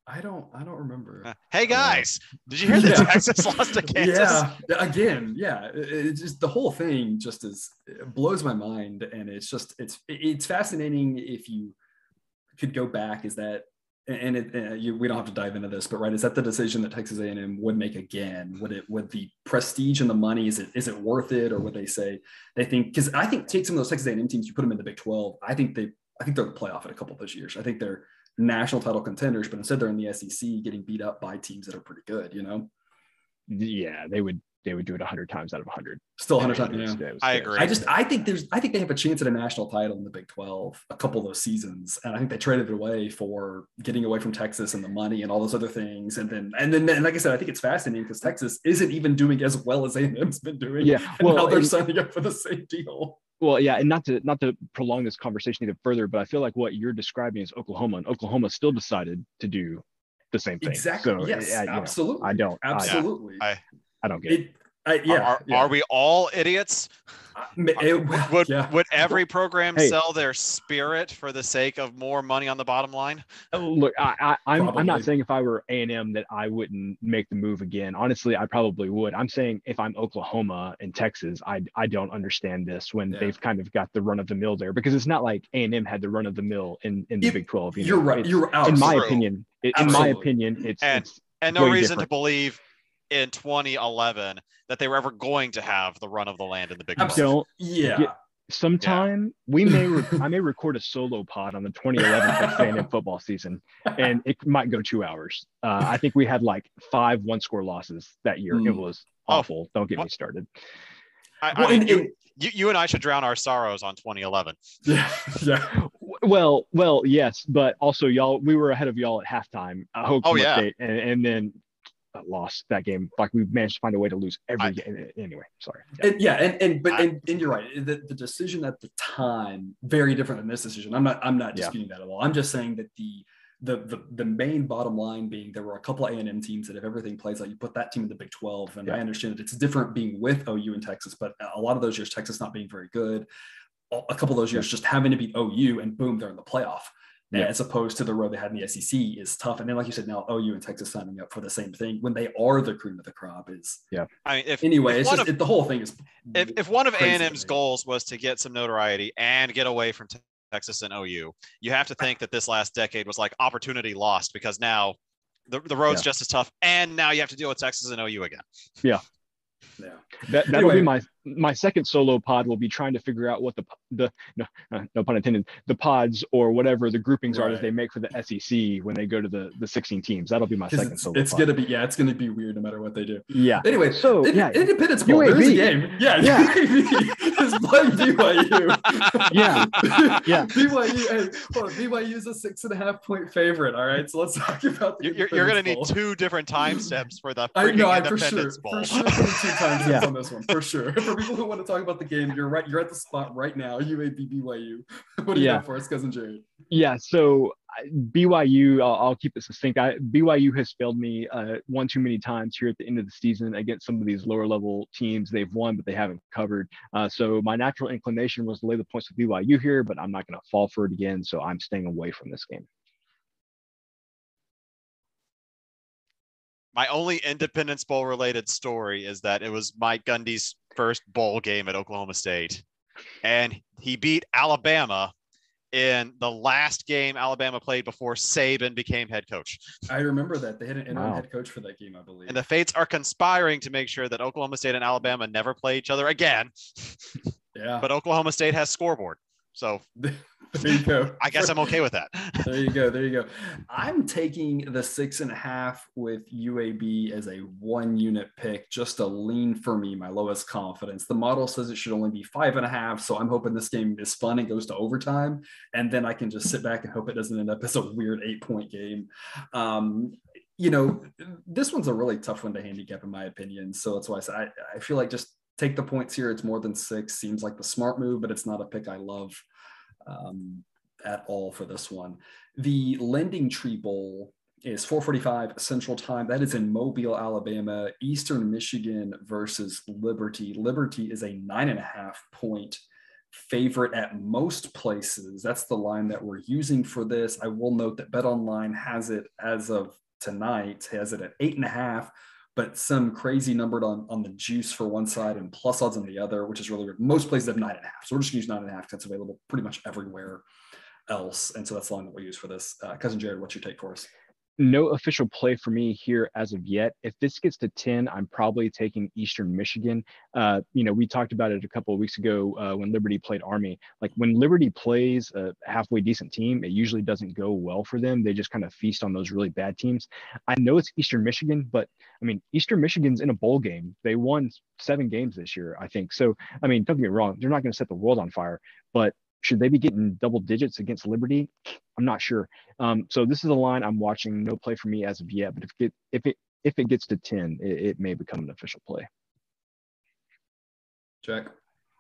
I don't I don't remember. Uh, Hey guys, did you hear that Yeah. Texas lost to Kansas? Yeah, again, yeah. It, it just the whole thing just is it blows my mind, and it's just it's it's fascinating if you could go back. Is that and it, uh, you, we don't have to dive into this, but right, is that the decision that Texas A&M would make again? Would it would the prestige and the money is it is it worth it, or would they say they think? Because I think take some of those Texas A&M teams, you put them in the Big Twelve. I think they I think they're the playoff in a couple of those years. I think they're national title contenders, but instead they're in the SEC getting beat up by teams that are pretty good. You know, Yeah, they would they would do it a hundred times out of a hundred. still Yeah, 100 times. Yeah. it was I good. agree. I just I think there's I think they have a chance at a national title in the Big 12 a couple of those seasons and I think they traded it away for getting away from Texas and the money and all those other things and then and then and like I said I think it's fascinating because Texas isn't even doing as well as A&M's been doing Yeah, and now well, they're and- signing up for the same deal. Well, yeah, and not to not to prolong this conversation even further, but I feel like what you're describing is Oklahoma, and Oklahoma still decided to do the same thing. Exactly. So, yes, yeah, you know, absolutely. I don't. Absolutely. I- I don't get it. It, I, yeah, are, yeah. are we all idiots? Uh, I- it- Would yeah. would every program Hey. sell their spirit for the sake of more money on the bottom line? Oh, look, I, I, I'm, I'm not saying if I were A and M that I wouldn't make the move again. Honestly, I probably would. I'm saying if I'm Oklahoma and Texas, I, I don't understand this when Yeah. they've kind of got the run of the mill there because it's not like A and M had the run of the mill in, in the If- Big 12. You You're right. It's- You're out. in my True. opinion, it, in my opinion, it's, And- it's And no Way reason to believe in 2011 that they were ever going to have the run of the land in the Big 12. Absolutely. don't yeah. get- sometime we may re- I may record a solo pod on the 2011 Texas football season, and it might go two hours. Uh, I think we had like five one score losses that year. It Mm. was Oh, awful. Don't get me started. I, I mean, and- you, and- you, you and I should drown our sorrows on 2011. yeah. Yeah. Well, well, yes, but also y'all, we were ahead of y'all at halftime. Uh, Oklahoma Oh, yeah. State, and, and then lost that game. Like we managed to find a way to lose every I- game. Anyway, sorry. Yeah. And, yeah, and and but I- and, and you're right. The, the decision at the time very different than this decision. I'm not I'm not Yeah. disputing that at all. I'm just saying that the the the, the main bottom line being there were a couple of A&M teams that if everything plays out, you put that team in the Big 12. And I understand that it's different being with OU and Texas, but a lot of those years Texas not being very good, a a couple of those years just having to beat OU and boom they're in the playoff. Yeah. As opposed to the road they had in the SEC is tough. And then, like you said, now OU and Texas signing up for the same thing when they are the cream of the crop is yeah. I mean, if anyway. if It's just of- it, the whole thing is if, if one of crazy A&M's goals was to get some notoriety and get away from Te- Texas and OU, you have to think that this last decade was like opportunity lost because now the, the road's Yeah. just as tough and now you have to deal with Texas and OU again. yeah. That that'll Anyway. be my my second solo pod will be trying to figure out what the the no uh, no pun intended the pods or whatever the groupings right. are that they make for the SEC when they go to the the 16 teams. That'll be my second it's, solo. It's pod. gonna be yeah, it's gonna be weird no matter what they do. Yeah. Anyway, so in, yeah, Independence Bowl. UAB. There's a game. Yeah, Yeah. UAB is playing BYU. Yeah. Yeah. BYU. Hey, hold on, BYU is a six and a half point favorite. All right, so let's talk about the You're, you're, you're gonna need two different time steps for the I freaking know, I for sure, Independence for Bowl. sure, gonna need Yeah. on this one, for sure. For people who want to talk about the game, you're right. You're at the spot right now. UAB BYU. What do you Yeah. got for us, cousin Jared? Yeah, so BYU, I'll, I'll keep it succinct. I, BYU has failed me uh, one too many times here at the end of the season against some of these lower level teams. They've won, but they haven't covered. Uh, so my natural inclination was to lay the points with BYU here, but I'm not going to fall for it again. So I'm staying away from this game. My only Independence Bowl related story is that it was Mike Gundy's first bowl game at Oklahoma State, and he beat Alabama in the last game Alabama played before Saban became head coach. I remember that they had an interim Wow. head coach for that game, I believe. And the fates are conspiring to make sure that Oklahoma State and Alabama never play each other again. yeah, But Oklahoma State has scoreboard. So there you go. I guess I'm okay with that. There you go. There you go. I'm taking the six and a half with UAB as a one unit pick, just a lean for me, my lowest confidence. The model says it should only be five and a half. So I'm hoping this game is fun and goes to overtime. And then I can just sit back and hope it doesn't end up as a weird eight point game. Um, you know, this one's a really tough one to handicap, in my opinion. So that's why I said I, I feel like just take the points here. It's more than six. Seems like the smart move, but it's not a pick I love um, at all for this one. The Lending Tree Bowl is 4:45 Central Time. That is in Mobile, Alabama. Eastern Michigan versus Liberty. Liberty is a nine and a half point favorite at most places. That's the line that we're using for this. I will note that Bet Online has it as of tonight, has it at eight and a half, but some crazy numbered on, on the juice for one side and plus odds on the other, which is really weird. Most places have nine and a half. So we're just gonna use nine and a half it's available pretty much everywhere else. And so that's the line that we'll use for this. Uh, Cousin Jared, what's your take for us? No official play for me here as of yet. If this gets to 10, I'm probably taking Eastern Michigan. Uh, you know, we talked about it a couple of weeks ago uh, when Liberty played Army. Like when Liberty plays a halfway decent team, it usually doesn't go well for them. They just kind of feast on those really bad teams. I know it's Eastern Michigan, but I mean, Eastern Michigan's in a bowl game. They won seven games this year, I think. So, I mean, don't get me wrong, they're not going to set the world on fire, but should they be getting double digits against Liberty? I'm not sure. Um, so this is a line I'm watching. No play for me as of yet, but if it if it if it gets to 10, it, it may become an official play. Check.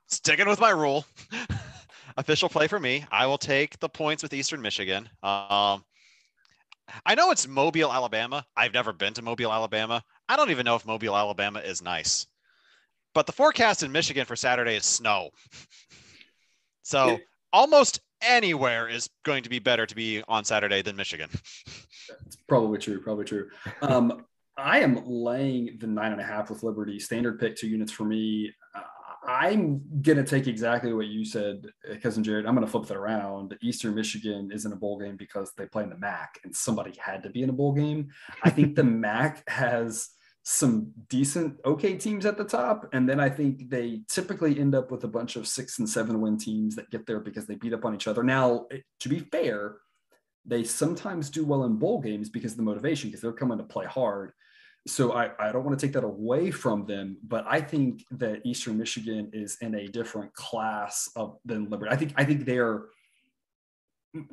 Sticking with my rule. Official play for me. I will take the points with Eastern Michigan. Um, I know it's Mobile, Alabama. I've never been to Mobile, Alabama. I don't even know if Mobile, Alabama is nice. But the forecast in Michigan for Saturday is snow. So It- almost anywhere is going to be better to be on Saturday than Michigan. It's probably true. Probably true. Um, I am laying the nine and a half with Liberty. Standard pick, two units for me. Uh, I'm gonna take exactly what you said, uh, cousin Jared. I'm gonna flip that around. Eastern Michigan is in a bowl game because they play in the MAC, and somebody had to be in a bowl game. I think the MAC has some decent, okay teams at the top, and then I think they typically end up with a bunch of six and seven win teams that get there because they beat up on each other. Now, to be fair, they sometimes do well in bowl games because of the motivation, because they're coming to play hard. So I, I don't want to take that away from them, but I think that Eastern Michigan is in a different class of than Liberty. I think I think they're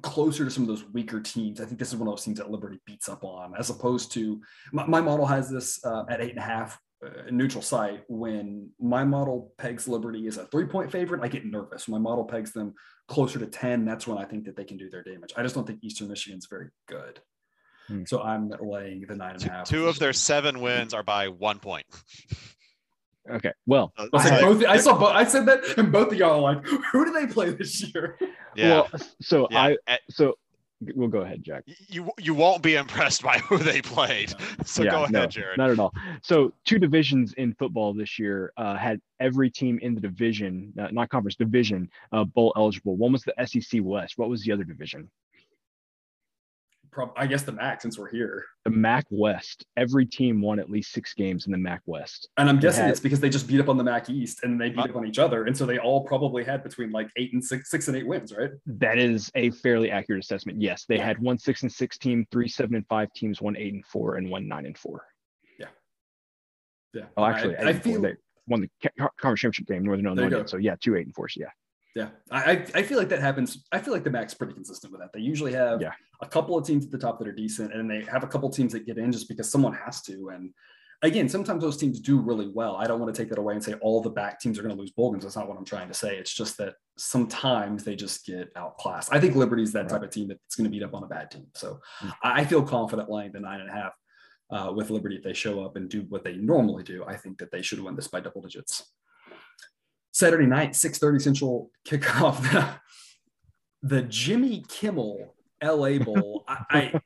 closer to some of those weaker teams. I think this is one of those teams that Liberty beats up on, as opposed to my, my model has this uh, at eight and a half uh, neutral site. When my model pegs Liberty as a three point favorite, I get nervous. When my model pegs them closer to 10, that's when I think that they can do their damage. I just don't think Eastern Michigan's very good. Hmm. So I'm laying the nine and a Two, half. two of their seven wins are by one point. Okay. Well, Uh, I, like, both, I saw both, I said that, and both of y'all are like, who do they play this year? Yeah. well, so yeah. I Eh, so we'll go ahead, Jack. you you won't be impressed by who they played. So Yeah, go ahead, no, Jared. Not at all. So two divisions in football this year uh, had every team in the division, uh, not conference division, uh, bowl eligible. One was the SEC West. What was the other division? Prob- I guess the MAC since we're here. The MAC West. Every team won at least six games in the MAC West. And I'm guessing had- it's because they just beat up on the MAC East and they beat Uh, up on each other. And so they all probably had between like eight and six, six and eight wins, right? That is a fairly accurate assessment. Yes, they Yeah. had one six and six team, three seven and five teams, one eight and four, and one nine and four. Yeah. Yeah. Oh, actually, I, I four. feel they won the conference championship game. Northern Illinois did. So yeah, two eight and fours. Yeah. Yeah, I, I I feel like that happens. I feel like the MAC's pretty consistent with that. They usually have Yeah. A couple of teams at the top that are decent, and they have a couple teams that get in just because someone has to. And again, sometimes those teams do really well. I don't want to take that away and say all the MAC teams are going to lose bowl games. That's not what I'm trying to say. It's just that sometimes they just get outclassed. I think Liberty's that type of team that's going to beat up on a bad team. So Mm. I feel confident laying the nine and a half uh, with Liberty if they show up and do what they normally do. I think that they should win this by double digits. Saturday night, 6:30 Central kickoff. The Jimmy Kimmel LA Bowl. I, I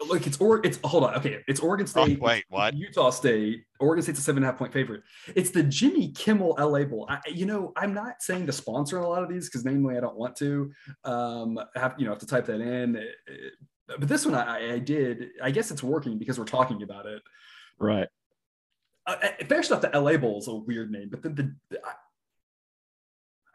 look, it's or it's hold on. Okay, it's Oregon Oh, State. wait, what? Utah State. Oregon State's a seven and a half point favorite. It's the Jimmy Kimmel LA Bowl. I, you know, I'm not saying to sponsor a lot of these because namely I don't want to. Um, have you know have to type that in. It- it- but this one I, I did. I guess it's working because we're talking about it. Right. Uh, uh, fair stuff. The LA Bowl is a weird name, but then the, the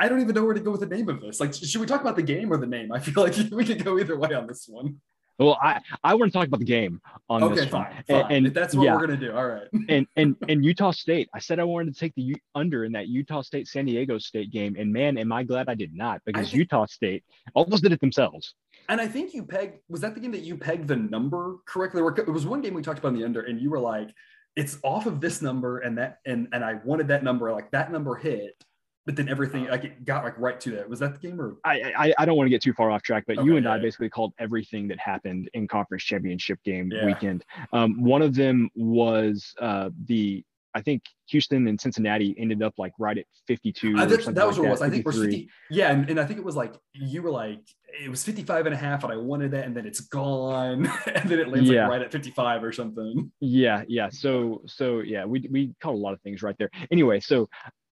I, don't even know where to go with the name of this. Like, should we talk about the game or the name? I feel like we could go either way on this one. Well, I I want to talk about the game on Okay, this one. fine, And- fine. and, that's what yeah. we're gonna do, all right. and and and Utah State. I said I wanted to take the U- under in that Utah State San Diego State game, and man, am I glad I did not because think- Utah State almost did it themselves. And I think you pegged was that the game that you pegged the number correctly? It was one game we talked about in the under, and you were like, "It's off of this number," and that and and I wanted that number. Like that number hit, but then everything like it got like right to that. Was that the game or? I I, I don't want to get too far off track, but you and yeah, I yeah. basically called everything that happened in conference championship game Yeah. weekend. Um, one of them was uh, the I think Houston and Cincinnati ended up like right at 52. I something that was like what it was. I think 53. 50. Yeah, and, and I think it was like you were like it was 55 and a half, and I wanted that, and then it's gone, and then it lands Yeah. like right at 55 or something. Yeah, yeah. So so yeah, we we caught a lot of things right there. Anyway, so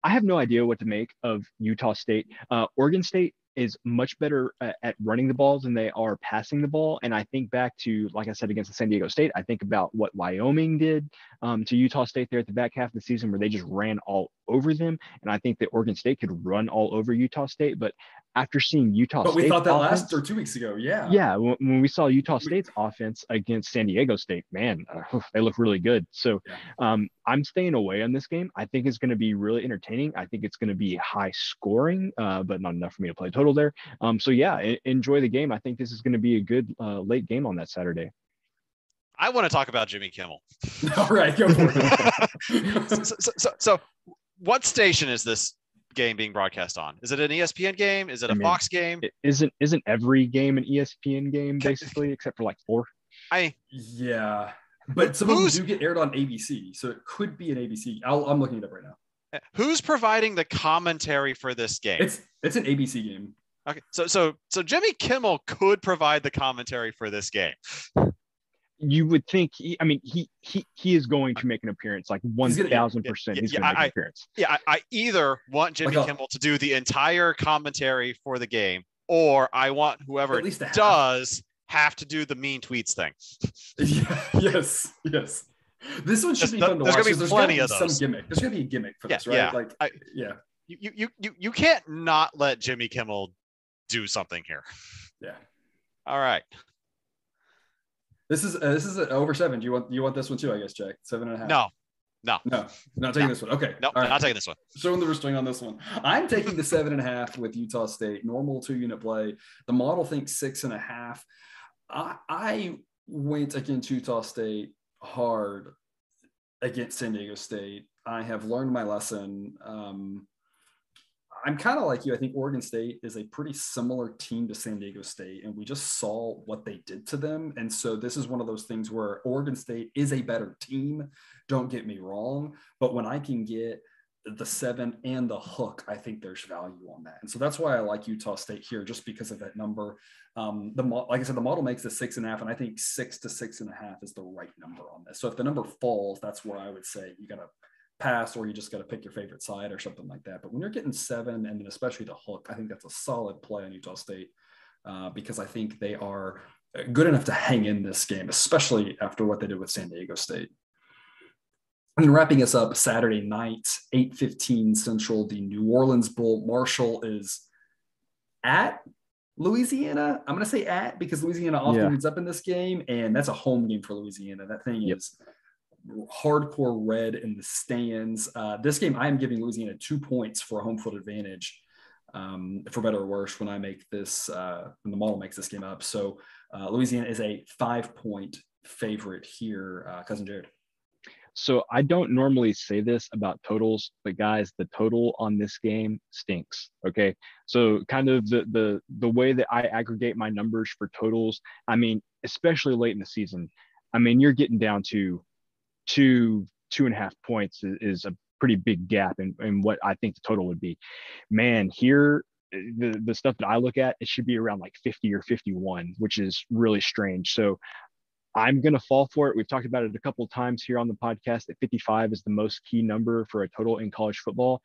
I have no idea what to make of Utah State. Uh, Oregon State is much better at, at running the ball than they are passing the ball. And I think back to, like I said, against the San Diego State, I think about what Wyoming did um, to Utah State there at the back half of the season, where they just ran all over them. And I think that Oregon State could run all over Utah State. But after seeing Utah State. But we thought that offense- last or two weeks ago. Yeah. yeah, when, when we saw Utah State's offense against San Diego State, man, uh, they look really good. So Yeah. um, I'm staying away on this game. I think it's going to be really entertaining. I think it's going to be high scoring, uh, but not enough for me to play total there. Um, so yeah, enjoy the game. I think this is going to be a good uh, late game on that Saturday. I want to talk about Jimmy Kimmel. All right, go for it. so, so, so, so what station is this game being broadcast on? Is it an ESPN game? Is it a I mean, Fox game? It isn't isn't every game an ESPN game basically, except for like four. I yeah, but some of them do get aired on ABC, so it could be an ABC. I'll, I'm looking it up right now. Who's providing the commentary for this game? It's it's an ABC game. okay, so so so Jimmy Kimmel could provide the commentary for this game. You would think. He, I mean, he he he is going to make an appearance. Like one gonna- thousand yeah, percent, yeah, he's yeah, going to make I- an appearance. Yeah, I, I either want Jimmy Like a- Kimmel to do the entire commentary for the game, or I want whoever At least does have to do the mean tweets thing. Yeah, yes, yes. This one should There's be no- fun to there's watch. gonna be there's plenty of be those. Some gimmick. There's gonna be a gimmick for Yeah, this, right? yeah. Like, I- yeah, You, you you you can't not let Jimmy Kimmel do something here. yeah. All right. This is uh, this is over seven. Do you want you want this one too? I guess, Jack. Seven and a half. No, no, no, not taking No. this one. Okay, no, All right. not taking this one. showing the restraint on this one. I'm taking the seven and a half with Utah State. Normal two unit play. The model thinks six and a half. I, I went against Utah State hard against San Diego State. I have learned my lesson. Um, I'm kind of like you. I think Oregon State is a pretty similar team to San Diego State, and we just saw what they did to them. And so this is one of those things where Oregon State is a better team. Don't get me wrong, but when I can get the seven and the hook, I think there's value on that. And so that's why I like Utah State here, just because of that number. Um, the like I said, the model makes the six and a half, and I think six to six and a half is the right number on this. So if the number falls, that's where I would say you got to pass or you just got to pick your favorite side or something like that. But when you're getting seven and then especially the hook, I think that's a solid play on Utah State uh, because I think they are good enough to hang in this game, especially after what they did with San Diego State. And wrapping us up Saturday night, 8:15 Central, the New Orleans Bowl. Marshall is at Louisiana. I'm going to say at because Louisiana often yeah. ends up in this game, and that's a home game for Louisiana. That thing yep. is hardcore red in the stands. Uh, this game, I am giving Louisiana two points for a home field advantage, um, for better or worse, when I make this, uh, when the model makes this game up. So uh, Louisiana is a five point favorite here, uh, cousin Jared. So I don't normally say this about totals, but guys, the total on this game stinks. Okay. So kind of the the the way that I aggregate my numbers for totals, I mean, especially late in the season, I mean, you're getting down to two, two and a half points is, is a pretty big gap in, in what I think the total would be. Man, here the the stuff that I look at, it should be around like 50 or 51, which is really strange. So I'm going to fall for it. We've talked about it a couple of times here on the podcast that 55 is the most key number for a total in college football.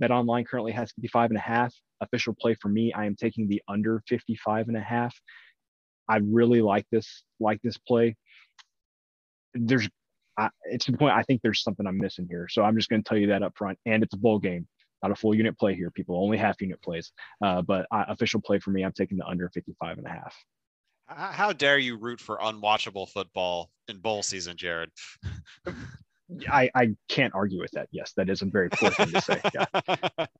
Bet online currently has 55 and a half. Official play for me, I am taking the under 55 and a half. I really like this like this play. There's I, it's the point I think there's something I'm missing here. So I'm just going to tell you that up front. And it's a bowl game, not a full unit play here. People only half unit plays. Uh, but uh, official play for me, I'm taking the under 55 and a half. How dare you root for unwatchable football in bowl season, Jared? I, I can't argue with that. Yes, that is a very poor thing to say. Yeah.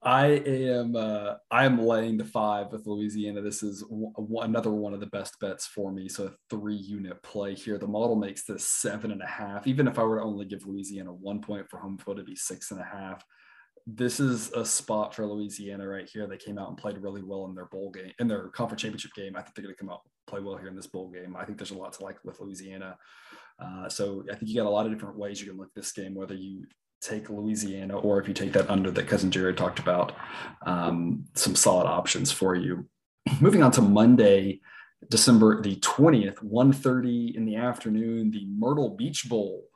I am uh, I am laying the five with Louisiana. This is w- another one of the best bets for me. So a three unit play here. The model makes this seven and a half. Even if I were to only give Louisiana one point for home field, it'd be six and a half this is a spot for Louisiana right here. They came out and played really well in their bowl game, in their conference championship game. I think they're going to come out play well here in this bowl game. I think there's a lot to like with Louisiana. Uh, so I think you got a lot of different ways you can look this game, whether you take Louisiana or if you take that under that cousin Jared talked about, um, some solid options for you. Moving on to Monday, December the 20th, 1.30 in the afternoon, the Myrtle Beach Bowl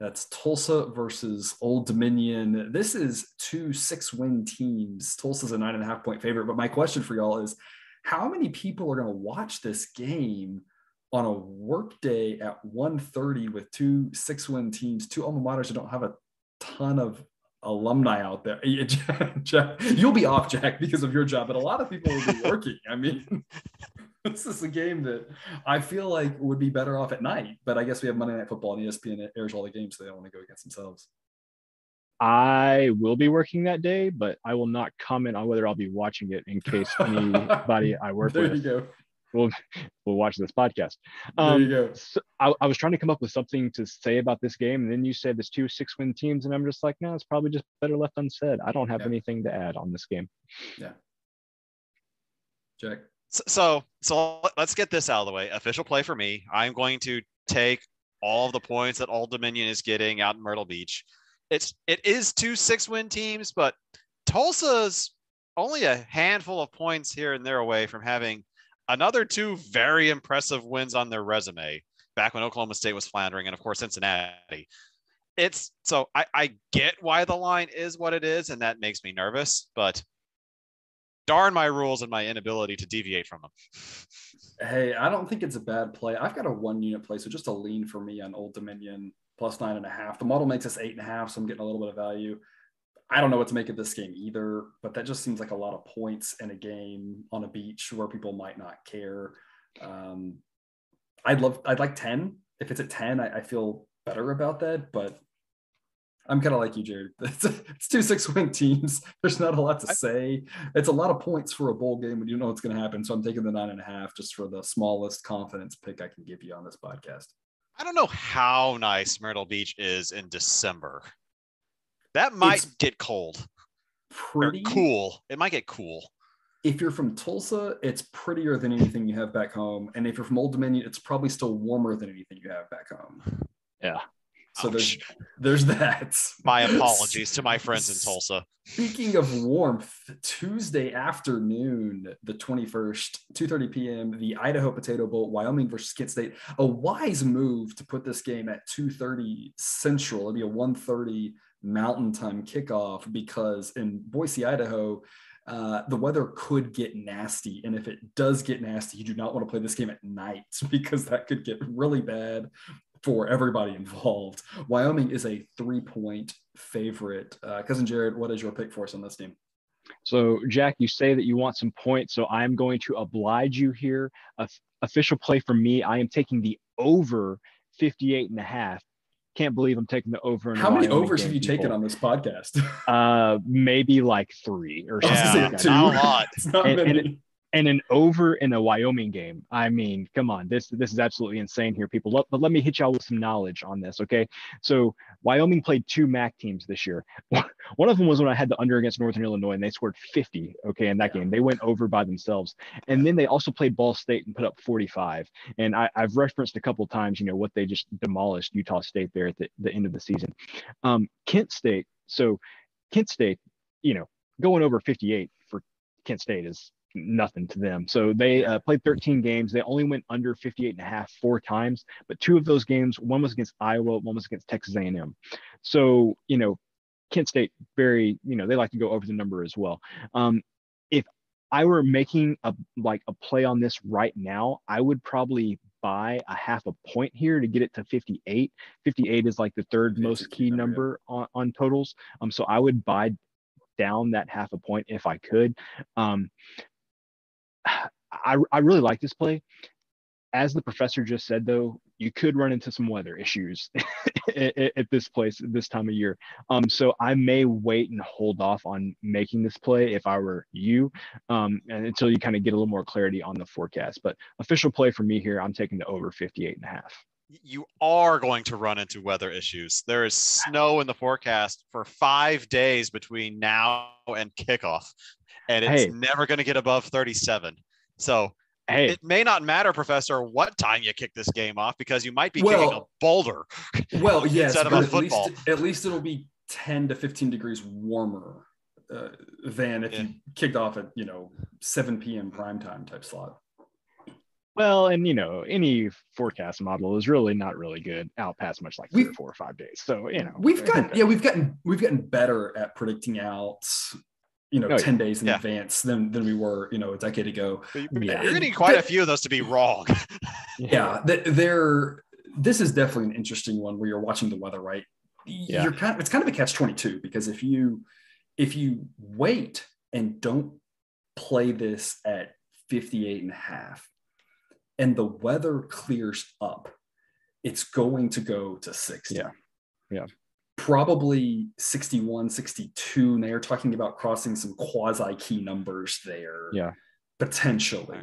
that's Tulsa versus Old Dominion. This is two six win teams. Tulsa's a nine and a half point favorite. But my question for y'all is how many people are going to watch this game on a work day at 1.30 with two six win teams, two alma maters that don't have a ton of alumni out there. You'll be off, Jack, because of your job, but a lot of people will be working. I mean, this is a game that I feel like would be better off at night. But I guess we have Monday Night Football and ESPN it airs all the games, so they don't want to go against themselves. I will be working that day, but I will not comment on whether I'll be watching it in case anybody I work there with. There you go. Will will watch this podcast. Um, there you go. So I, I, was trying to come up with something to say about this game, and then you said there's two six win teams, and I'm just like, no, it's probably just better left unsaid. I don't have yeah. anything to add on this game. Yeah. Jack. So, so let's get this out of the way. Official play for me. I'm going to take all of the points that Old Dominion is getting out in Myrtle Beach. It's it is two six win teams, but Tulsa's only a handful of points here and there away from having another two very impressive wins on their resume back when Oklahoma State was floundering, and of course Cincinnati. It's so I, I get why the line is what it is, and that makes me nervous, but darn my rules and my inability to deviate from them. Hey, I don't think it's a bad play. I've got a one unit play, so just a lean for me on Old Dominion plus nine and a half. The model makes us eight and a half, so I'm getting a little bit of value. I don't know what to make of this game either, but that just seems like a lot of points in a game on a beach where people might not care. Um, I'd love, I'd like 10. If it's at 10, I, I feel better about that, but I'm kind of like you, Jared. It's, it's, two six win teams. There's not a lot to say. It's a lot of points for a bowl game when you know what's going to happen. So I'm taking the nine and a half just for the smallest confidence pick I can give you on this podcast. I don't know how nice Myrtle Beach is in December. That might it's get cold. Pretty or cool. It might get cool. If you're from Tulsa, it's prettier than anything you have back home. And if you're from Old Dominion, it's probably still warmer than anything you have back home. Yeah. So there's there's that. My apologies to my friends in Tulsa. Speaking of warmth, Tuesday afternoon, the 21st, 2:30 p.m., the Idaho Potato Bowl, Wyoming versus Kent State. A wise move to put this game at 2:30 Central. It'd be a 1:30 Mountain Time kickoff because in Boise, Idaho, uh, the weather could get nasty. And if it does get nasty, you do not want to play this game at night because that could get really bad for everybody involved. Wyoming is a three point favorite. Uh, Cousin Jared, what is your pick for us on this game? So, Jack, you say that you want some points, so I'm going to oblige you here. A official play for me, I am taking the over 58 and a half. Can't believe I'm taking the over. How many overs have you people. taken on this podcast? uh, maybe like three or something. Yeah, not a lot. It's not and, many. And, and an over in a Wyoming game. I mean, come on, this this is absolutely insane here, people. But let me hit y'all with some knowledge on this, okay? So Wyoming played two MAC teams this year. One of them was when I had the under against Northern Illinois, and they scored 50, okay, in that game. They went over by themselves, and then they also played Ball State and put up 45. And I, have referenced a couple times, you know, what they just demolished Utah State there at the, the end of the season. Um, Kent State. So Kent State, you know, going over 58 for Kent State is nothing to them. So they uh, played 13 games. They only went under 58 and a half four times, but two of those games, one was against Iowa, one was against Texas A&M. So, you know, Kent State very, you know, they like to go over the number as well. Um, if I were making a like a play on this right now, I would probably buy a half a point here to get it to 58. 58 is like the third most key number on, on totals. Um, so I would buy down that half a point if I could. Um, I, I really like this play. As the professor just said, though, you could run into some weather issues at, at, this place this time of year. Um, so I may wait and hold off on making this play if I were you, um, and until you kind of get a little more clarity on the forecast. But official play for me here, I'm taking the over 58 and a half you are going to run into weather issues. There is snow in the forecast for five days between now and kickoff and it's hey. never going to get above 37. So hey. it may not matter, Professor, what time you kick this game off because you might be well, kicking a boulder. Well, yes, instead of a football. At least, at least it'll be 10 to 15 degrees warmer uh, than if yeah. you kicked off at you know 7 p.m. prime time type slot. Well, and you know, any forecast model is really not really good out past much like three or four or five days. So you know, we've gotten yeah, we've gotten we've gotten better at predicting out you know, oh, 10 days in yeah. advance than, than we were, you know, a decade ago. Yeah. You're getting quite a few of those to be wrong. yeah. They're, this is definitely an interesting one where you're watching the weather, right? Yeah. You're kind of, it's kind of a catch 22 because if you, if you wait and don't play this at 58 and a half and the weather clears up, it's going to go to 60. Yeah. Yeah probably 61, 62. And they are talking about crossing some quasi key numbers there. Yeah. Potentially.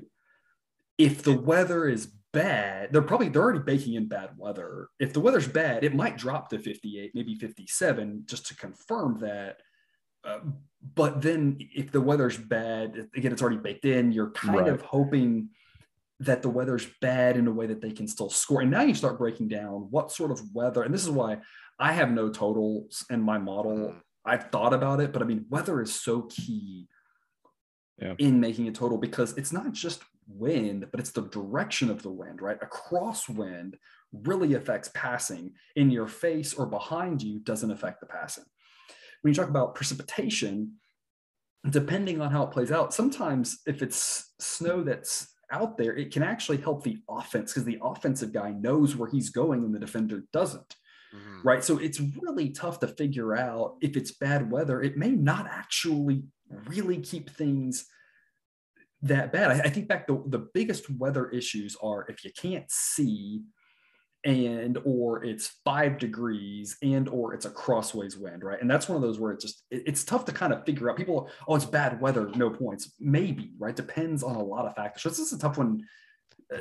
If the weather is bad, they're probably they're already baking in bad weather. If the weather's bad, it might drop to 58, maybe 57, just to confirm that. Uh, but then if the weather's bad, again, it's already baked in. You're kind right. of hoping that the weather's bad in a way that they can still score. And now you start breaking down what sort of weather, and this is why I have no totals in my model. Mm. I've thought about it, but I mean, weather is so key yeah. in making a total because it's not just wind, but it's the direction of the wind, right? A crosswind really affects passing in your face or behind you doesn't affect the passing. When you talk about precipitation, depending on how it plays out, sometimes if it's snow that's out there, it can actually help the offense because the offensive guy knows where he's going and the defender doesn't. Mm-hmm. Right. So it's really tough to figure out if it's bad weather. It may not actually really keep things that bad. I, I think back the, the biggest weather issues are if you can't see and or it's five degrees and or it's a crossways wind right and that's one of those where it's just it, it's tough to kind of figure out people oh it's bad weather no points maybe right depends on a lot of factors so this is a tough one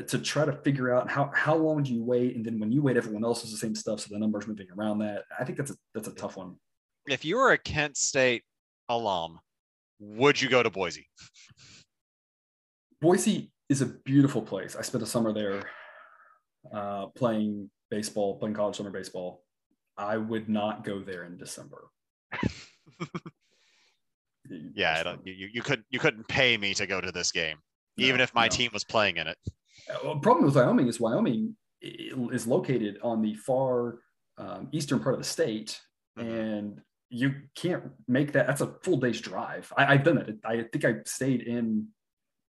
to try to figure out how how long do you wait, and then when you wait, everyone else does the same stuff, so the numbers moving around that. I think that's a that's a tough one. If you were a Kent State alum, would you go to Boise? Boise is a beautiful place. I spent a summer there uh, playing baseball, playing college summer baseball. I would not go there in December. yeah, you, you couldn't you couldn't pay me to go to this game, no, even if my no. team was playing in it. Well, problem with Wyoming is Wyoming is located on the far um, eastern part of the state, mm-hmm. and you can't make that. That's a full day's drive. I, have done that. I think I stayed in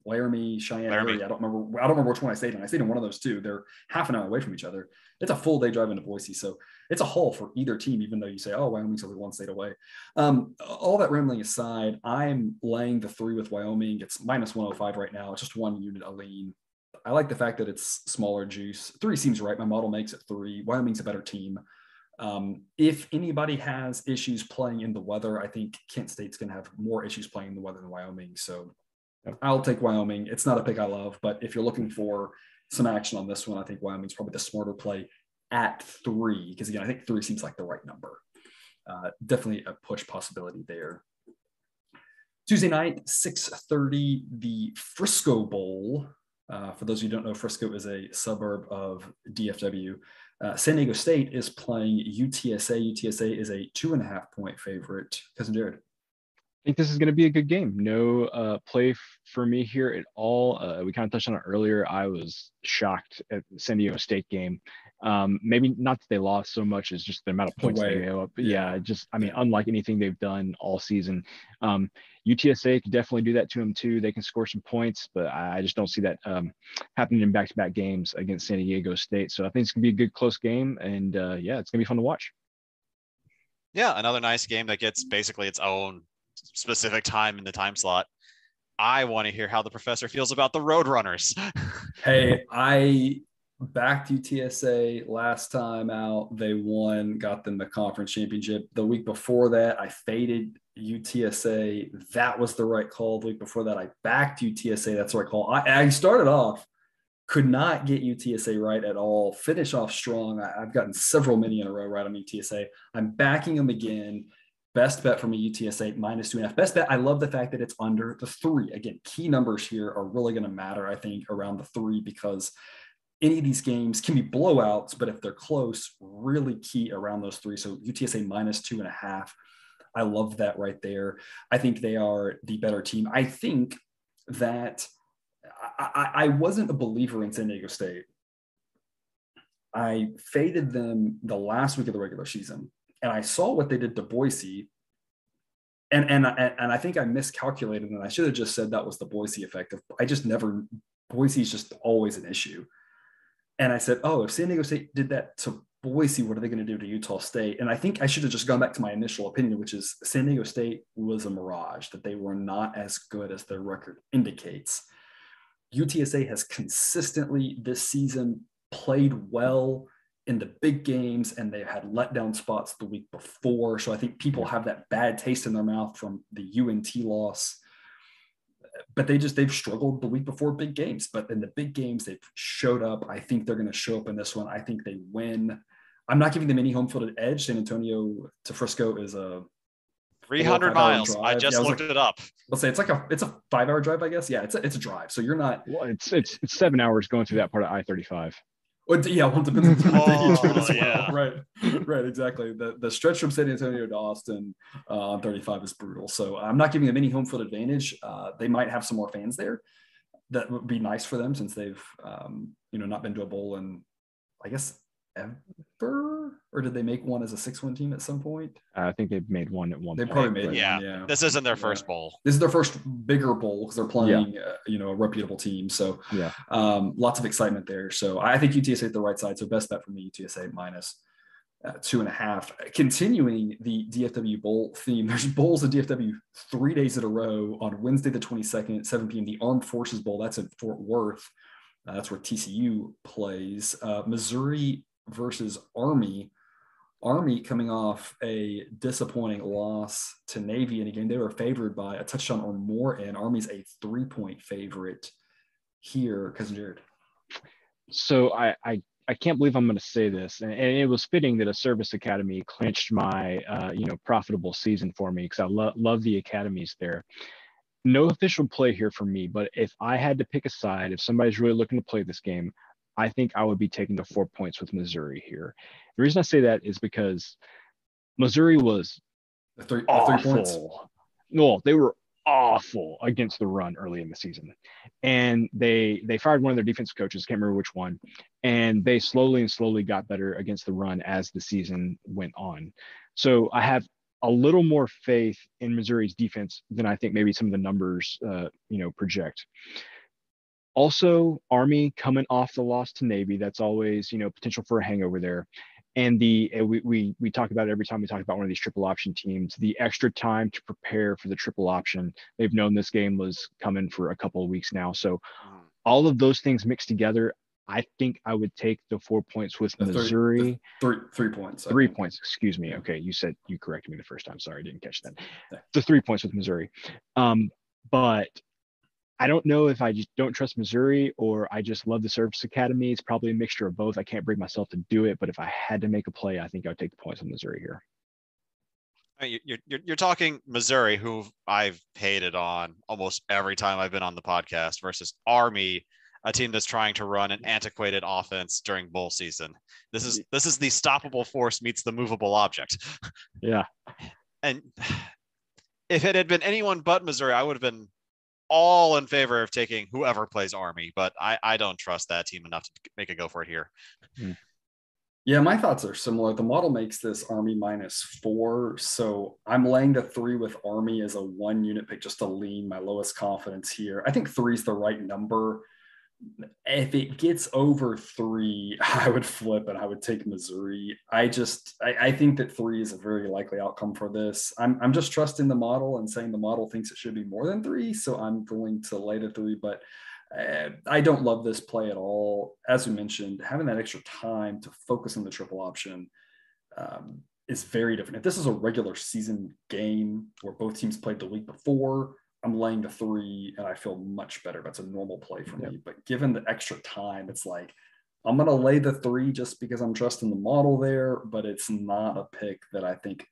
Laramie, Cheyenne Laramie. area. I don't remember. I don't remember which one I stayed in. I stayed in one of those two. They're half an hour away from each other. It's a full day drive into Boise, so it's a haul for either team. Even though you say, "Oh, Wyoming's only one state away." Um, all that rambling aside, I'm laying the three with Wyoming. It's minus 105 right now. It's just one unit a lean. I like the fact that it's smaller juice. Three seems right. My model makes it three. Wyoming's a better team. Um, if anybody has issues playing in the weather, I think Kent State's going to have more issues playing in the weather than Wyoming. So I'll take Wyoming. It's not a pick I love, but if you're looking for some action on this one, I think Wyoming's probably the smarter play at three, because again, I think three seems like the right number. Uh, definitely a push possibility there. Tuesday night, 6:30, the Frisco Bowl. Uh, for those of you who don't know, Frisco is a suburb of DFW. Uh, San Diego State is playing UTSA. UTSA is a two and a half point favorite. Cousin Jared I think this is going to be a good game. No uh, play f- for me here at all. Uh, we kind of touched on it earlier. I was shocked at the San Diego State game. Um, maybe not that they lost so much as just the amount of points they gave up. Yeah, just I mean, unlike anything they've done all season. Um, UTSA could definitely do that to them too. They can score some points, but I just don't see that um, happening in back-to-back games against San Diego State. So I think it's gonna be a good close game, and uh, yeah, it's gonna be fun to watch. Yeah, another nice game that gets basically its own specific time in the time slot. I want to hear how the professor feels about the Roadrunners. hey, I backed UTSA last time out. They won, got them the conference championship. The week before that, I faded UTSA. That was the right call. The week before that, I backed UTSA. That's the right call. I, I started off, could not get UTSA right at all. Finish off strong. I, have gotten several many in a row right on UTSA. I'm backing them again. Best bet for me, UTSA minus two and a half. Best bet. I love the fact that it's under the three. Again, key numbers here are really going to matter, I think, around the three because any of these games can be blowouts, but if they're close, really key around those three. So UTSA minus two and a half. I love that right there. I think they are the better team. I think that I, I wasn't a believer in San Diego State. I faded them the last week of the regular season and I saw what they did to Boise. And, and, and I think I miscalculated and I should have just said that was the Boise effect. Of, I just never, Boise is just always an issue. And I said, oh, if San Diego State did that to Boise, what are they going to do to Utah State? And I think I should have just gone back to my initial opinion, which is San Diego State was a mirage, that they were not as good as their record indicates. UTSA has consistently this season played well in the big games and they had letdown spots the week before. So I think people have that bad taste in their mouth from the UNT loss. But they just they've struggled the week before big games. But in the big games, they've showed up. I think they're going to show up in this one. I think they win. I'm not giving them any home field edge. San Antonio to Frisco is a 300 miles. I just yeah, I looked like, it up. Let's say it's like a it's a five hour drive, I guess. Yeah, it's a, it's a drive. So you're not. Well, it's it's it's seven hours going through that part of I-35. Well, yeah, well, it depends on the oh, yeah. Right, right, exactly. The the stretch from San Antonio to Austin uh, on 35 is brutal. So I'm not giving them any home field advantage. Uh, they might have some more fans there. That would be nice for them since they've um, you know not been to a bowl in I guess ever, or did they make one as a six-win team at some point? I think they've made one at one. Point. They probably made yeah. One, yeah. This isn't their first bowl. This is their first bigger bowl because they're playing, yeah. uh, you know, a reputable team. So yeah, um, lots of excitement there. So I think UTSA at the right side. So best bet for me, UTSA minus. Uh, two and a half. Continuing the DFW Bowl theme, there's bowls at DFW three days in a row on Wednesday, the 22nd at 7 p.m. The Armed Forces Bowl, that's in Fort Worth. Uh, that's where TCU plays. Uh, Missouri versus Army. Army coming off a disappointing loss to Navy in a game they were favored by a touchdown or more, and Army's a three point favorite here, cousin Jared. So I I, I can't believe I'm going to say this, and, and, it was fitting that a service academy clinched my uh, you know profitable season for me because I lo- love the academies there. No official play here for me, but if I had to pick a side, if somebody's really looking to play this game, I think I would be taking the four points with Missouri here. The reason I say that is because Missouri was the three, the awful. Three points. No, they were awful against the run early in the season, and they they fired one of their defensive coaches. Can't remember which one, and they slowly and slowly got better against the run as the season went on. So I have a little more faith in Missouri's defense than I think maybe some of the numbers, uh, you know, project. Also, Army coming off the loss to Navy, that's always, you know, potential for a hangover there. And the we, we we talk about it every time we talk about one of these triple option teams. The extra time to prepare for the triple option. They've known this game was coming for a couple of weeks now. So mm. all of those things mixed together, I think I would take the four points with the Missouri. Three, three, three points. Three points. Excuse me. Okay, you said you corrected me the first time. Sorry, I didn't catch that. The three points with Missouri. Um, but I don't know if I just don't trust Missouri or I just love the service academy. It's probably a mixture of both. I can't bring myself to do it, but if I had to make a play, I think I would take the points on Missouri here. You're, you're, you're talking Missouri, who I've hated on almost every time I've been on the podcast, versus Army, a team that's trying to run an antiquated offense during bowl season. This is this is the stoppable force meets the movable object. Yeah. And if it had been anyone but Missouri, I would have been all in favor of taking whoever plays Army, but I, I don't trust that team enough to make a go for it here. Hmm. Yeah, my thoughts are similar. The model makes this Army minus four. So I'm laying the three with Army as a one unit pick just to lean my lowest confidence here. I think three is the right number if it gets over three, I would flip and I would take Missouri. I just I, I, think that three is a very likely outcome for this. I'm I'm just trusting the model and saying the model thinks it should be more than three, so I'm going to lay the three. But uh, I don't love this play at all. As we mentioned, having that extra time to focus on the triple option um, is very different. If this is a regular season game where both teams played the week before, I'm laying the three and I feel much better. That's a normal play for yep. me. But given the extra time, it's like I'm going to lay the three just because I'm trusting the model there, but it's not a pick that I think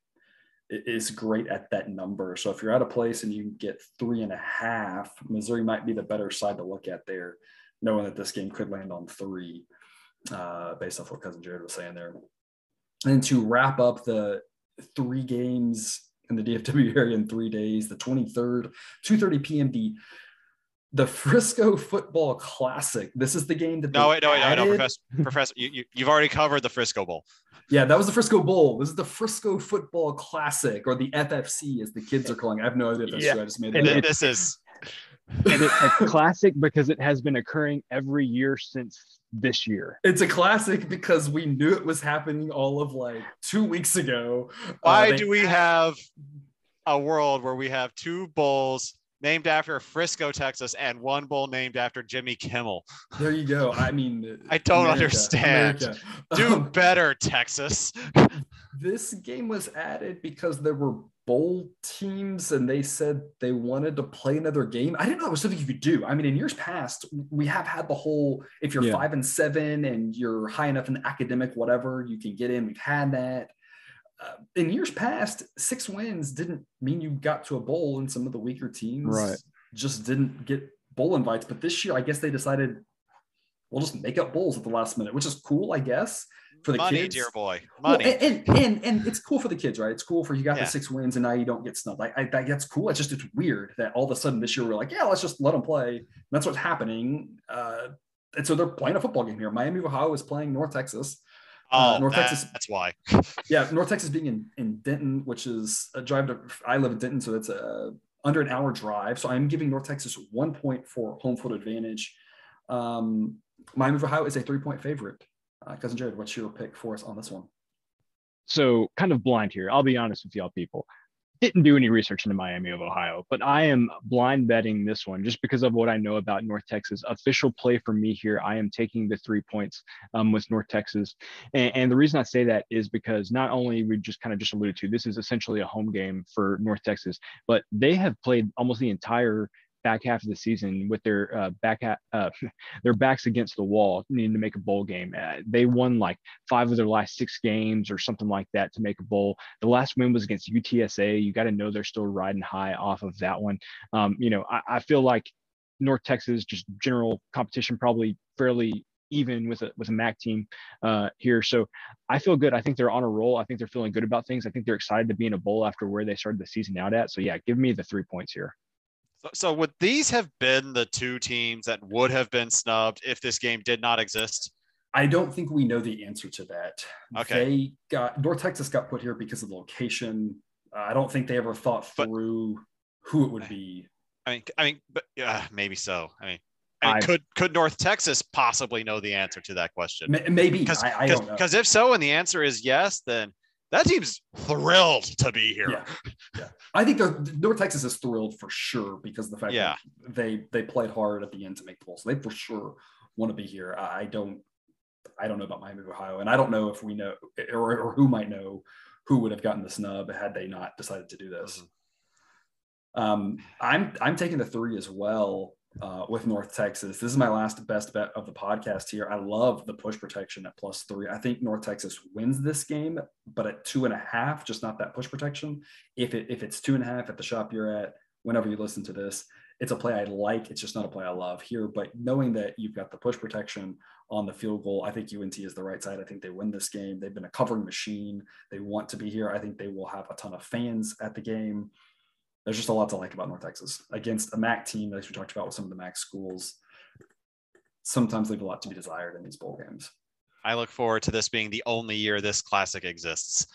is great at that number. So if you're at a place and you get three and a half, Missouri might be the better side to look at there, knowing that this game could land on three, uh, based off what cousin Jared was saying there. And to wrap up the three games in the DFW area in three days. The 23rd, 2:30 p.m. The the Frisco Football Classic. This is the game that no, wait, no, wait, no, no, Professor, Professor, you, you you've already covered the Frisco Bowl. Yeah, that was the Frisco Bowl. This is the Frisco Football Classic, or the FFC, as the kids are calling. It. I have no idea if that's yeah. true. I just made it. This is and it's a classic because it has been occurring every year since this year. It's a classic because we knew it was happening all of like two weeks ago. Why uh, do we have a world where we have two bowls named after Frisco, Texas, and one bowl named after Jimmy Kimmel? There you go. I mean, I don't America, understand. America. Do um, better, Texas. this game was added because there were bowl teams and they said they wanted to play another game. I didn't know it was something you could do. I mean, in years past, we have had the whole if you're yeah. five and seven and you're high enough in academic, whatever, you can get in. We've had that. Uh, in years past, six wins didn't mean you got to a bowl, and some of the weaker teams right. just didn't get bowl invites. But this year, I guess they decided we'll just make up bowls at the last minute, which is cool, I guess for the money, kids. dear boy, money. Well, and, and, and and it's cool for the kids, right? It's cool for you got yeah. the six wins and now you don't get snubbed. I, I that's cool. It's just it's weird that all of a sudden this year we're like, yeah, let's just let them play. And that's what's happening. Uh, and so they're playing a football game here. Miami of Ohio is playing North Texas. Uh, oh, uh, North that, Texas. That's why. yeah, North Texas being in, in Denton, which is a drive to. I live in Denton, so that's a under an hour drive. So I'm giving North Texas one point for home field advantage. Um, Miami of Ohio is a three point favorite. Uh, Cousin Jared, what's your pick for us on this one? So, kind of blind here. I'll be honest with y'all, people. Didn't do any research into Miami of Ohio, but I am blind betting this one just because of what I know about North Texas. Official play for me here. I am taking the three points um, with North Texas, and, and the reason I say that is because not only we just kind of just alluded to this is essentially a home game for North Texas, but they have played almost the entire back half of the season with their uh, back ha- uh, their backs against the wall, needing to make a bowl game. Uh, they won like five of their last six games or something like that to make a bowl. The last win was against UTSA. You got to know they're still riding high off of that one. Um, you know, I, I feel like North Texas, just general competition, probably fairly even with a with a MAC team uh, here. So I feel good. I think they're on a roll. I think they're feeling good about things. I think they're excited to be in a bowl after where they started the season out at. So yeah, give me the three points here. So, so would these have been the two teams that would have been snubbed if this game did not exist? I don't think we know the answer to that. Okay. They got North Texas got put here because of the location. I don't think they ever thought But- through who it would be. I mean, I mean, but yeah, maybe so. I mean, I mean I- could could North Texas possibly know the answer to that question? Maybe Because I, I don't know. because if so, and the answer is yes, then that team's thrilled to be here. Yeah, yeah. I think North Texas is thrilled for sure because of the fact Yeah. that they they played hard at the end to make the bowl, so they for sure want to be here. I, don't I don't know about Miami of Ohio, and I don't know if we know or, or who might know who would have gotten the snub had they not decided to do this. Um, I'm I'm taking the three as well uh, with North Texas. This is my last best bet of the podcast here. I love the push protection at plus three. I think North Texas wins this game, but at two and a half, just not that push protection. If it if it's two and a half at the shop you're at, whenever you listen to this, it's a play I like. It's just not a play I love here. But knowing that you've got the push protection on the field goal, I think UNT is the right side. I think they win this game. They've been a covering machine. They want to be here. I think they will have a ton of fans at the game there's just a lot to like about North Texas against a MAC team, as we talked about with some of the MAC schools. Sometimes leave a lot to be desired in these bowl games. I look forward to this being the only year this classic exists.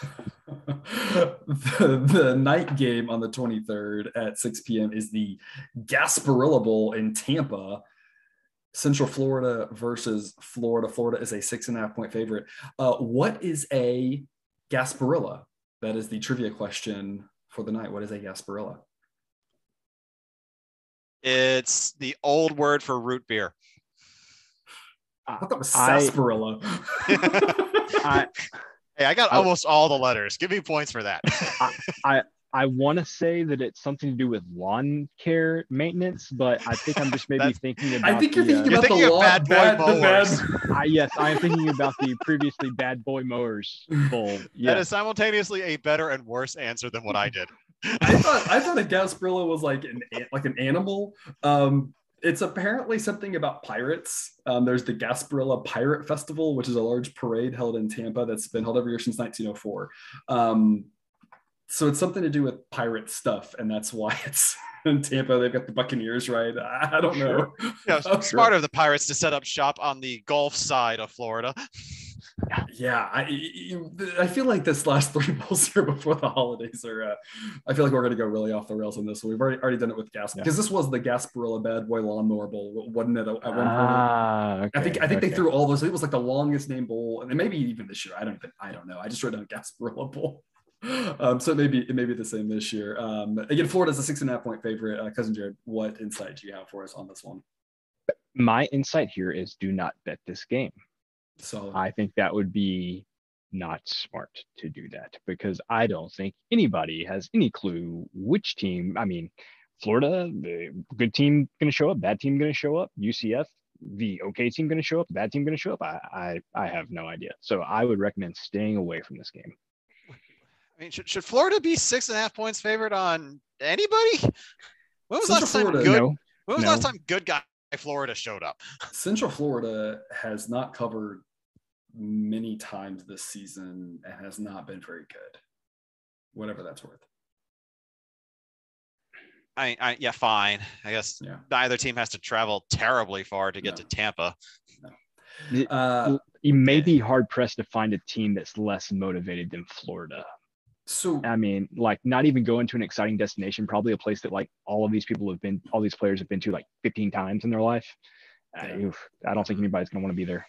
the, the night game on the 23rd at 6 p.m. is the Gasparilla Bowl in Tampa. Central Florida versus Florida. Florida is a six and a half point favorite. Uh, what is a Gasparilla? That is the trivia question for the night. What is a Gasparilla? It's the old word for root beer. I thought that was I- sarsaparilla. I Hey, I got I- almost all the letters. Give me points for that. I want to say that it's something to do with lawn care maintenance, but I think I'm just maybe thinking about. I think you're the, thinking You're about thinking the law, bad boy bad, bad- mowers. uh, I, yes, I am thinking about the previously Bad Boy Mowers Bowl. That Yes. is simultaneously a better and worse answer than what I did. I thought I thought a Gasparilla was like an like an animal. Um, it's apparently something about pirates. Um, there's the Gasparilla Pirate Festival, which is a large parade held in Tampa that's been held every year since 1904. Um, so it's something to do with pirate stuff, and that's why it's in Tampa. They've got the Buccaneers, right? I, I don't know. Yeah, Oh, smart of the Pirates to set up shop on the Gulf side of Florida. Yeah, I I feel like this last three bowls here before the holidays are. Uh, I feel like we're going to go really off the rails on this one. We've already already done it with gas Yeah. because this was the Gasparilla Bad Boy Lawnmower Bowl, wasn't it? At one point, Ah, okay, I think I think okay. they threw all those. It was like the longest name bowl, and maybe even this year. I don't even I don't know. I just wrote down Gasparilla Bowl. Um, so it may be it may be the same this year. Um, again, Florida's a six and a half point favorite. Uh, Cousin Jared, what insight do you have for us on this one? My insight here is do not bet this game. So I think that would be not smart to do that because I don't think anybody has any clue which team. I mean, Florida, the good team going to show up, bad team going to show up, UCF, the okay team going to show up, bad team going to show up. I, I I have no idea. So I would recommend staying away from this game. I mean, should, should Florida be six and a half points favorite on anybody? When was the Central last time Florida- good? No, When was the last time good guy Florida showed up? Central Florida has not covered many times this season and has not been very good. Whatever that's worth. I, I yeah, fine. I guess Yeah. neither team has to travel terribly far to get No. to Tampa. Uh, you may be hard pressed to find a team that's less motivated than Florida. So I mean, like not even going to an exciting destination, probably a place that like all of these people have been, all these players have been to like 15 times in their life. Uh, oof, I don't think anybody's gonna want to be there.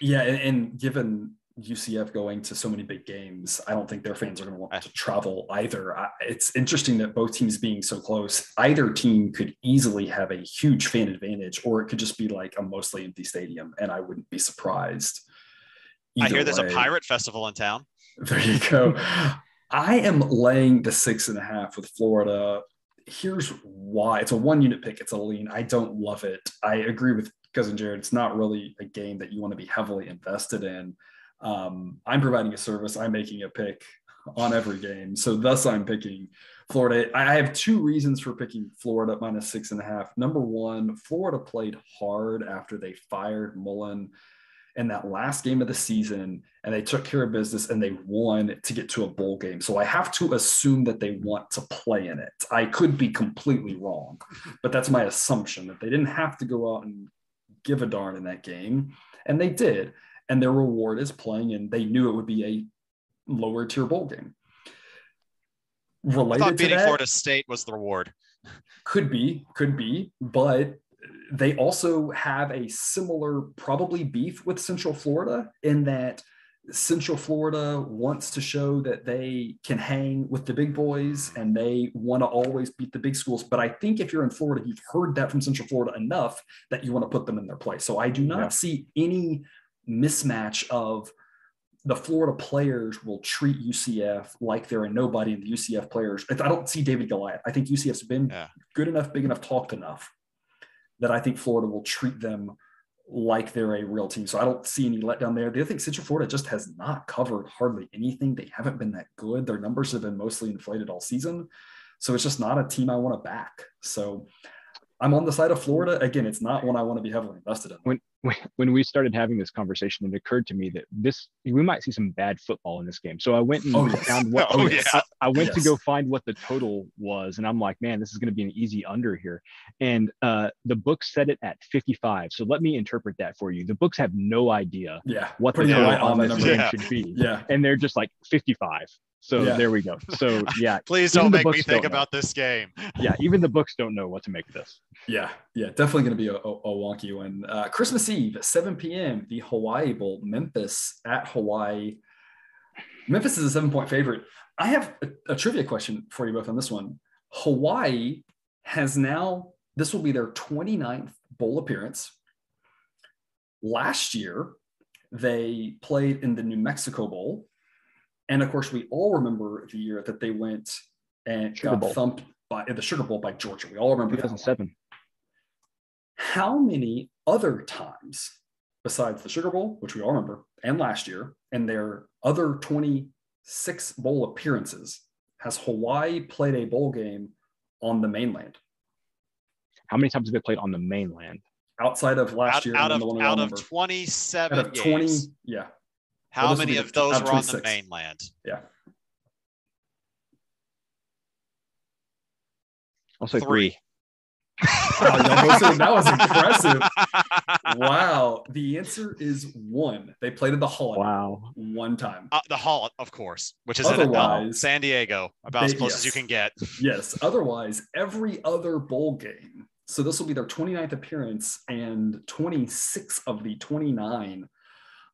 yeah, and, and given UCF going to so many big games, I don't think their fans are going to want to travel either. I, it's interesting that both teams being so close, either team could easily have a huge fan advantage, or it could just be like a mostly empty stadium, and I wouldn't be surprised. I either hear there's way. a pirate festival in town. There you go. I am laying the six and a half with Florida. Here's why it's a one unit pick. It's a lean. I don't love it. I agree with cousin Jared. It's not really a game that you want to be heavily invested in. Um, I'm providing a service. I'm making a pick on every game. So thus I'm picking Florida. I have two reasons for picking Florida minus six and a half. Number one, Florida played hard after they fired Mullen in that last game of the season and they took care of business and they won to get to a bowl game. So I have to assume that they want to play in it. I could be completely wrong, but that's my assumption that they didn't have to go out and give a darn in that game. And they did. And their reward is playing, and they knew it would be a lower tier bowl game. I related thought to beating that. Florida State was the reward. Could be, could be, but they also have a similar probably beef with Central Florida in that Central Florida wants to show that they can hang with the big boys and they want to always beat the big schools. But I think if you're in Florida, you've heard that from Central Florida enough that you want to put them in their place. So I do not Yeah. see any mismatch of the Florida players will treat UCF like they're a nobody, and the UCF players. I don't see David Goliath. I think UCF's been Yeah. good enough, big enough, talked enough that I think Florida will treat them like they're a real team. So I don't see any letdown there. The other thing, Central Florida just has not covered hardly anything. They haven't been that good. Their numbers have been mostly inflated all season. So it's just not a team I want to back. So I'm on the side of Florida. Again, it's not one I want to be heavily invested in. when when we started having this conversation, it occurred to me that this we might see some bad football in this game. So I went and Oh, yes. found what Oh, yes. I, I went to go find what the total was, and I'm like, man, this is going to be an easy under here. And uh, the book set it at 55. So let me interpret that for you. The books have no idea Yeah. what the total on on this number. game Yeah. should be, Yeah. and they're just like 55. So Yeah. there we go. So yeah, Please don't make me think don't know. about this game. yeah. Even the books don't know what to make of this. Yeah, yeah, definitely going to be a, a, a wonky one. Uh, Christmas Eve, 7 p.m., the Hawaii Bowl, Memphis at Hawaii. Memphis is a seven point favorite. I have a, a trivia question for you both on this one. Hawaii has now, this will be their 29th bowl appearance. Last year, they played in the New Mexico Bowl. And of course, we all remember the year that they went and Sugar got Bowl. thumped by the Sugar Bowl by Georgia. We all remember that 2007. How many other times besides the Sugar Bowl, which we all remember, and last year, and their other 26 bowl appearances, has Hawaii played a bowl game on the mainland How many times have they played on the mainland? outside of last Out, year? out of the one out of 27 out of 20, games, yeah, how this many of those out were on the mainland? yeah. I'll say Three. three. Wow, y'all both said that was impressive. Wow, the answer is one. They played at the Hall Wow. one time. Uh, the Hall, of course, which is in uh, Otherwise, San Diego, about as they- close as you can get. Yes. Otherwise, every other bowl game. So this will be their 29th appearance and 26 of the 29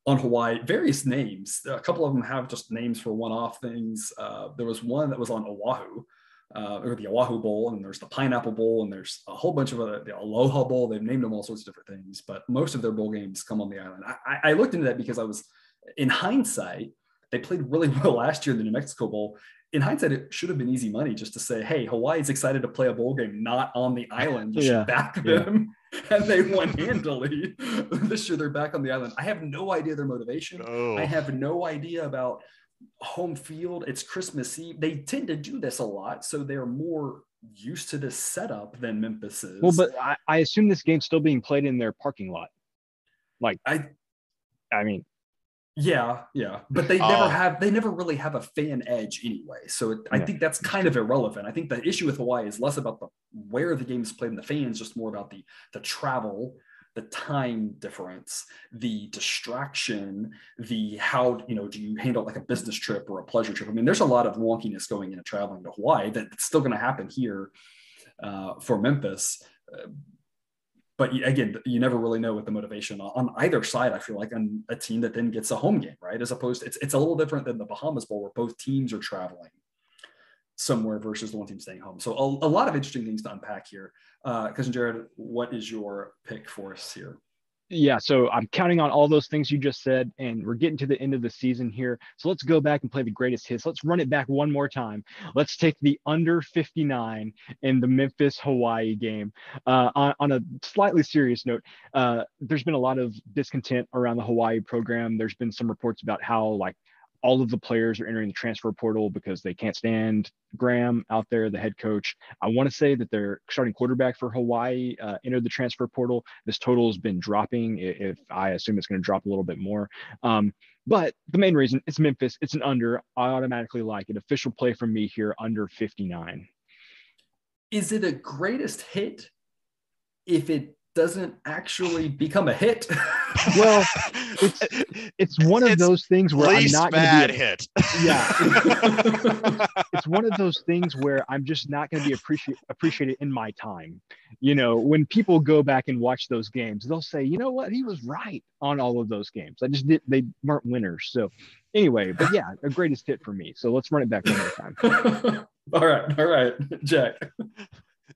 on Hawaii. Various names. A couple of them have just names for one-off things. Uh, there was one that was on Oahu, uh, or the Oahu Bowl, and there's the Pineapple Bowl, and there's a whole bunch of other the Aloha Bowl. They've named them all sorts of different things, but most of their bowl games come on the island. I, I- looked into that because I was, in hindsight, they played really well last year in the New Mexico Bowl in hindsight, it should have been easy money just to say, hey, Hawaii's excited to play a bowl game not on the island. You Yeah, should back yeah. Them. And they won handily. this year they're back on the island. I have no idea their motivation. Oh, I have no idea about home field. It's Christmas Eve. They tend to do this a lot. So they're more used to this setup than Memphis is. Well, but I, I assume this game's still being played in their parking lot. Like, I I mean, Yeah, yeah, but they never have. They never really have a fan edge anyway. So it, I Yeah. think that's kind of irrelevant. I think the issue with Hawaii is less about the where the game is played and the fans, just more about the the travel, the time difference, the distraction, the how you know do you handle like a business trip or a pleasure trip? I mean, there's a lot of wonkiness going into traveling to Hawaii that's still going to happen here uh, for Memphis. Uh, but again, you never really know what the motivation on, either side. I feel like on a team that then gets a home game, right? As opposed, to, it's it's a little different than the Bahamas Bowl where both teams are traveling somewhere versus the one team staying home. So a, a lot of interesting things to unpack here. Uh, cousin Jared, what is your pick for us here? Yeah, so I'm counting on all those things you just said, and we're getting to the end of the season here. So let's go back and play the greatest hits. Let's run it back one more time. Let's take the under 59 in the Memphis Hawaii game. Uh, on, on a slightly serious note, uh, there's been a lot of discontent around the Hawaii program. There's been some reports about how like all of the players are entering the transfer portal because they can't stand Graham out there, the head coach. I want to say that their starting quarterback for Hawaii uh, entered the transfer portal. This total has been dropping. If I assume it's going to drop a little bit more. Um, but the main reason it's Memphis, it's an under. I automatically like it. Official play from me here under 59. Is it a greatest hit if it doesn't actually become a hit? Well, it's it's one of It's those things where I'm not going bad to be. A hit. Yeah. It's one of those things where I'm just not going to be appreciate appreciated in my time. You know, when people go back and watch those games, they'll say, you know what, he was right on all of those games. I just did they weren't winners. So anyway, but yeah, a greatest hit for me. So let's run it back one more time. all right, all right, Jack.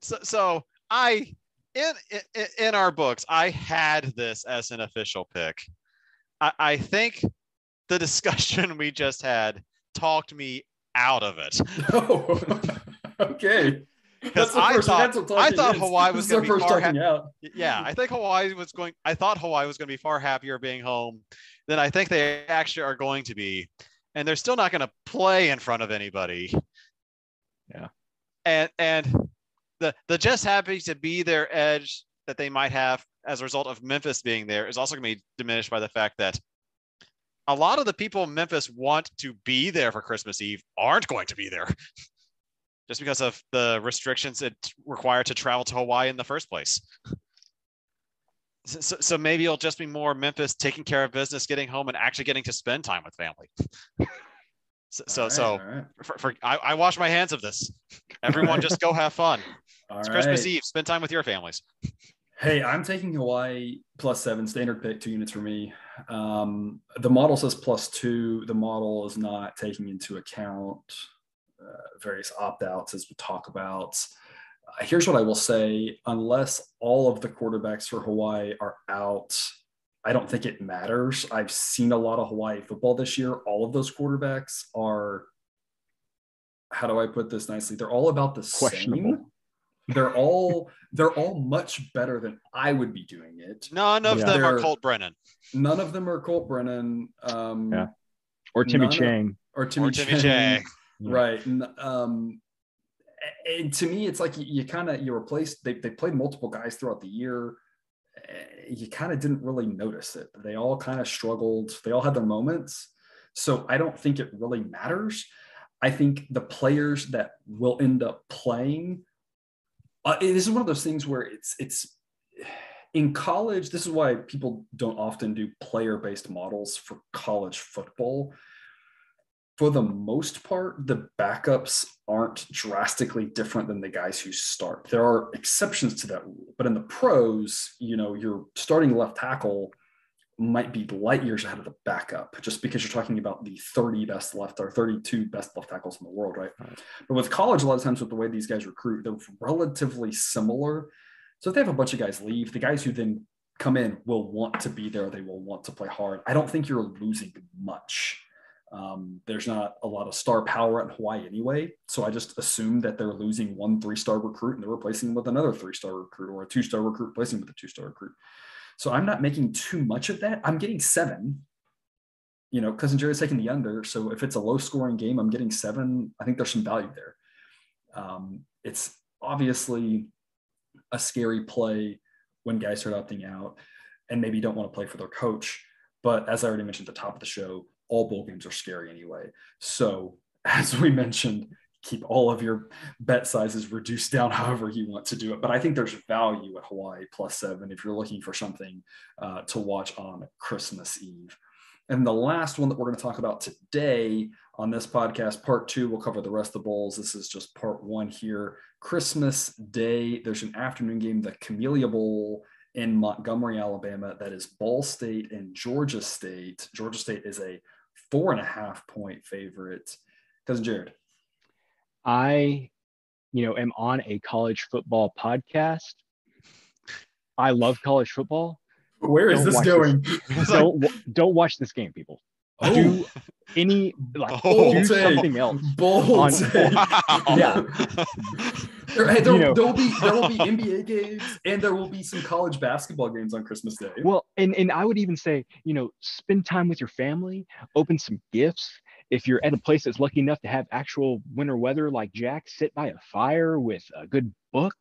So, so I in, in in our books, I had this as an official pick. I, I think the discussion we just had talked me out of it. Oh, okay. Because I first- thought I thought is. Hawaii was going to be first far ha- yeah, I think Hawaii was going. I thought Hawaii was going to be far happier being home than I think they actually are going to be, and they're still not going to play in front of anybody. Yeah. and and the the just happy to be their edge that they might have as a result of Memphis being there is also going to be diminished by the fact that a lot of the people in Memphis want to be there for Christmas Eve aren't going to be there just because of the restrictions it required to travel to Hawaii in the first place. So, so- so maybe it'll just be more Memphis taking care of business, getting home, and actually getting to spend time with family. So, so, right, so right, for, for I, I wash my hands of this. Everyone, just go have fun. all It's Christmas. Eve. Spend time with your families. Hey, I'm taking Hawaii plus seven, standard pick, two units for me. Um, the model says plus two. The model is not taking into account uh, various opt outs as we talk about. Uh, here's what I will say unless all of the quarterbacks for Hawaii are out, I don't think it matters. I've seen a lot of Hawaii football this year. All of those quarterbacks are, how do I put this nicely? They're all about the Questionable. same. They're all they're all much better than I would be doing it. None of Yeah. them are They're- Colt Brennan None of them are Colt Brennan um, Yeah. Or Timmy None of- Chang. or Timmy, or Timmy Chang. Chang. Right. And, um, and to me, it's like you, you kind of you replaced. They they played multiple guys throughout the year. You kind of didn't really notice it. They all kind of struggled. They all had their moments. So I don't think it really matters. I think the players that will end up playing. Uh, this is one of those things where it's it's in college. This is why people don't often do player based models for college football for the most part, the backups aren't drastically different than the guys who start. There are exceptions to that rule, but in the pros, you know, your starting left tackle might be light years ahead of the backup just because you're talking about the 30 best left or 32 best left tackles in the world, right? Right. But with college, a lot of times with the way these guys recruit, they're relatively similar. So if they have a bunch of guys leave, the guys who then come in will want to be there. They will want to play hard. I don't think you're losing much. Um, there's not a lot of star power at Hawaii anyway. So I just assume that they're losing one three star recruit and they're replacing them with another three star recruit or a two star recruit replacing with a two star recruit. So I'm not making too much of that. I'm getting seven. You know, cousin Jerry's taking the under. So if it's a low scoring game, I'm getting seven. I think there's some value there. Um, it's obviously a scary play when guys start opting out and maybe don't want to play for their coach. But as I already mentioned at the top of the show, all bowl games are scary anyway. So as we mentioned, keep all of your bet sizes reduced down however you want to do it. But I think there's value at Hawaii plus seven if you're looking for something uh, to watch on Christmas Eve. And the last one that we're going to talk about today on this podcast, part two, we'll cover the rest of the bowls. This is just part one here. Christmas Day, there's an afternoon game, the Camellia Bowl in Montgomery, Alabama. That is Ball State and Georgia State. Georgia State is a four and a half point favorite. Cousin Jared. I, you know, am on a college football podcast. I love college football. Where is Don't this going? It's like, Don't don't watch this game, people. Oh. Do any like Oh, do something else. Bold. On- take. wow. Yeah. There, hey, there, You know. there will be there will be NBA games and there will be some college basketball games on Christmas Day. Well, and and I would even say, you know, spend time with your family, open some gifts. If you're at a place that's lucky enough to have actual winter weather like Jack, sit by a fire with a good book,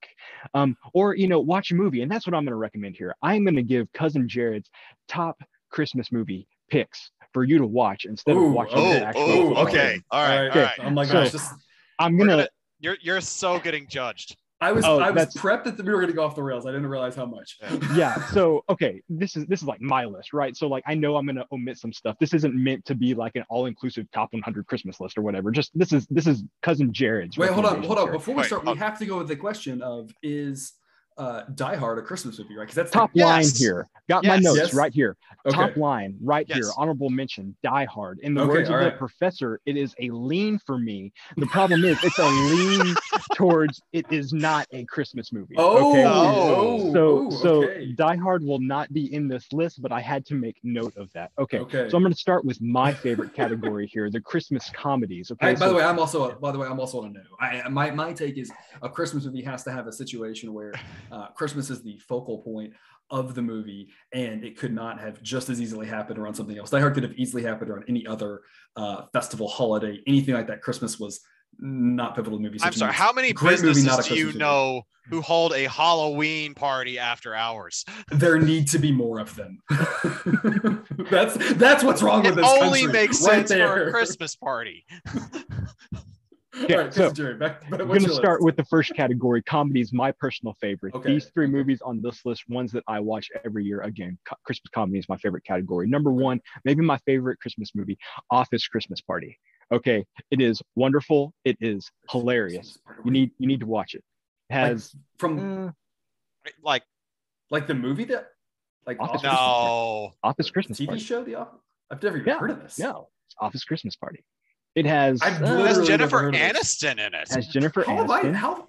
um, or you know, watch a movie. And that's what I'm going to recommend here. I'm going to give cousin Jared's top Christmas movie picks for you to watch instead Ooh, of watching Oh, the actual. oh, Ooh, okay. All right. All Okay. right. Oh my So- gosh, this I'm gonna. gonna- You're you're so getting judged. I was Oh, I was prepped that we were going to go off the rails. I didn't realize how much. yeah so okay this is this is like my list right so like i know i'm gonna omit some stuff this isn't meant to be like an all-inclusive top 100 christmas list or whatever just this is this is cousin jared's Wait, hold on, hold on. Before we start, we have to go with the question of is uh, Die Hard a Christmas movie, right? Because that's the- top line Yes. here got my notes Yes. right here okay. top line right here honorable mention die hard in the Okay, words of all the professor it is a lean for me the problem is it's a lean towards it is not a christmas movie Oh, okay oh, so oh, so okay. die hard will not be in this list but i had to make note of that okay okay. so i'm going to start with my favorite category here the christmas comedies okay I, by so- the way, I'm also by the way I'm also on a no. I my my take is a Christmas movie has to have a situation where uh, Christmas is the focal point of the movie, and it could not have just as easily happened around something else. Die Hard could have easily happened around any other uh, festival, holiday, anything like that. Christmas was not pivotal movie. I'm sorry. How many Great movie, businesses not do you movie. know who hold a Halloween party after hours? there need to be more of them. that's that's what's wrong with this only country, makes right sense for a Christmas party. Okay, All right, so, Jerry, back, back, I'm going to start list? with the first category comedies, my personal favorite. Okay, These three okay. movies on this list, ones that I watch every year. Again, co- Christmas comedy is my favorite category. Number one, maybe my favorite Christmas movie, Office Christmas Party. Okay, it is wonderful. It is hilarious. You need you need to watch it. It Like, has from uh, Like, like the movie that like Office Office no. Office Christmas TV Party. show The Office. I've never even Yeah, heard of this. No, it's Office Christmas Party. It has I've uh, It has Jennifer heard. Aniston in it. has Jennifer How have I? How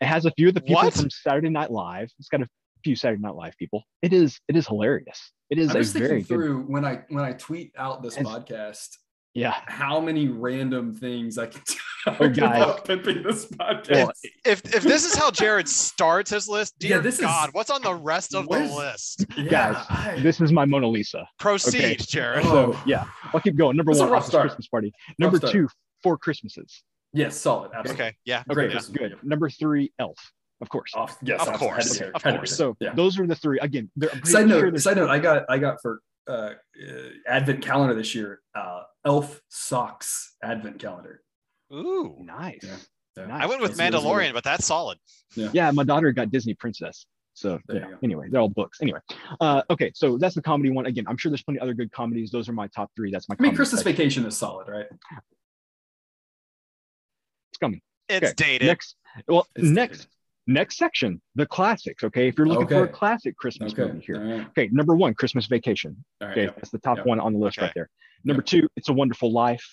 It has a few of the people What? from Saturday Night Live. It's got a few Saturday Night Live people. It is it is hilarious. It is I'm a just thinking very good. through when I when I tweet out this As- podcast, Yeah. how many random things I can talk Oh, guys. about pimping this podcast. Well, If if this is how Jared starts his list, dear Yeah, this is- God, what's on the rest of the is- list? yeah, guys, I- This is my Mona Lisa. Proceed, Okay. Jared. Oh. So yeah, I'll keep going. Number That's one, rough start. Christmas Party. Number start. two, Four Christmases. yes, solid. Absolutely. Okay, yeah. Great. Okay, Christmas good. Number three, Elf. Of course. Off, yes, Of absolutely. course, Had of there. Had to be course. So yeah. those are the three. Again, they're I'm Side note, sure there's- side note, I got I got for uh, uh, Advent calendar this year, uh, Elf socks Advent calendar. Ooh. nice. Yeah. Yeah. Nice. I went with It's- it's Mandalorian, but that's solid. Yeah, my daughter got Disney Princess. So yeah. Anyway, they're all books. Anyway, uh, okay, so that's the comedy one. Again, I'm sure there's plenty of other good comedies. Those are my top three. That's my. I mean, Christmas section. Vacation is solid, right? It's coming. It's Okay, dated. Next, well, It's next, dated. next section, the classics. Okay, if you're looking for a classic Christmas Okay. movie here. All right. Okay, number one, Christmas Vacation. All right. Okay, yeah. that's the top yeah. one on the list Okay. right there. Number two, It's a Wonderful Life.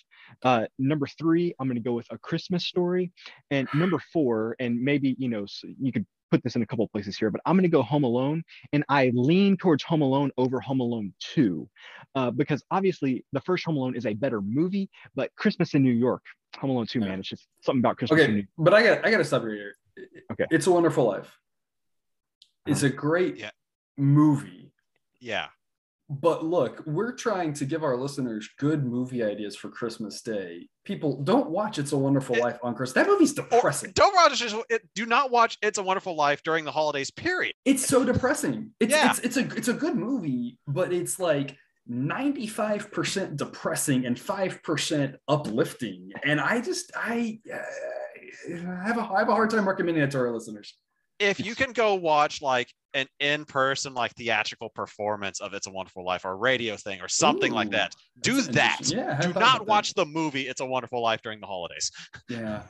Uh, number three, I'm going to go with A Christmas Story. And number four, and maybe you know s you could put this in a couple of places here, but I'm going to go Home Alone, and I lean towards Home Alone over Home Alone Two, uh, because obviously the first Home Alone is a better movie, but Christmas in New York, Home Alone Two, man, it's just something about Christmas in New Okay, but I got I got to stop you here. Okay. It's a Wonderful Life. It's a great Yeah. movie. Yeah. But look, we're trying to give our listeners good movie ideas for Christmas Day. People don't watch It's a Wonderful It- Life on Christmas. That movie's depressing. don't watch it. Do not watch It's a Wonderful Life during the holidays. Period. It's so depressing. It's Yeah. it's it's a it's a good movie, but it's like 95% depressing and 5% uplifting. And I just I uh, have a I have a hard time recommending it to our listeners. If you can go watch like an in-person, like theatrical performance of It's a Wonderful Life or a radio thing or something like that, do that. Yeah, Do not about watch the movie It's a Wonderful Life during the holidays. Yeah.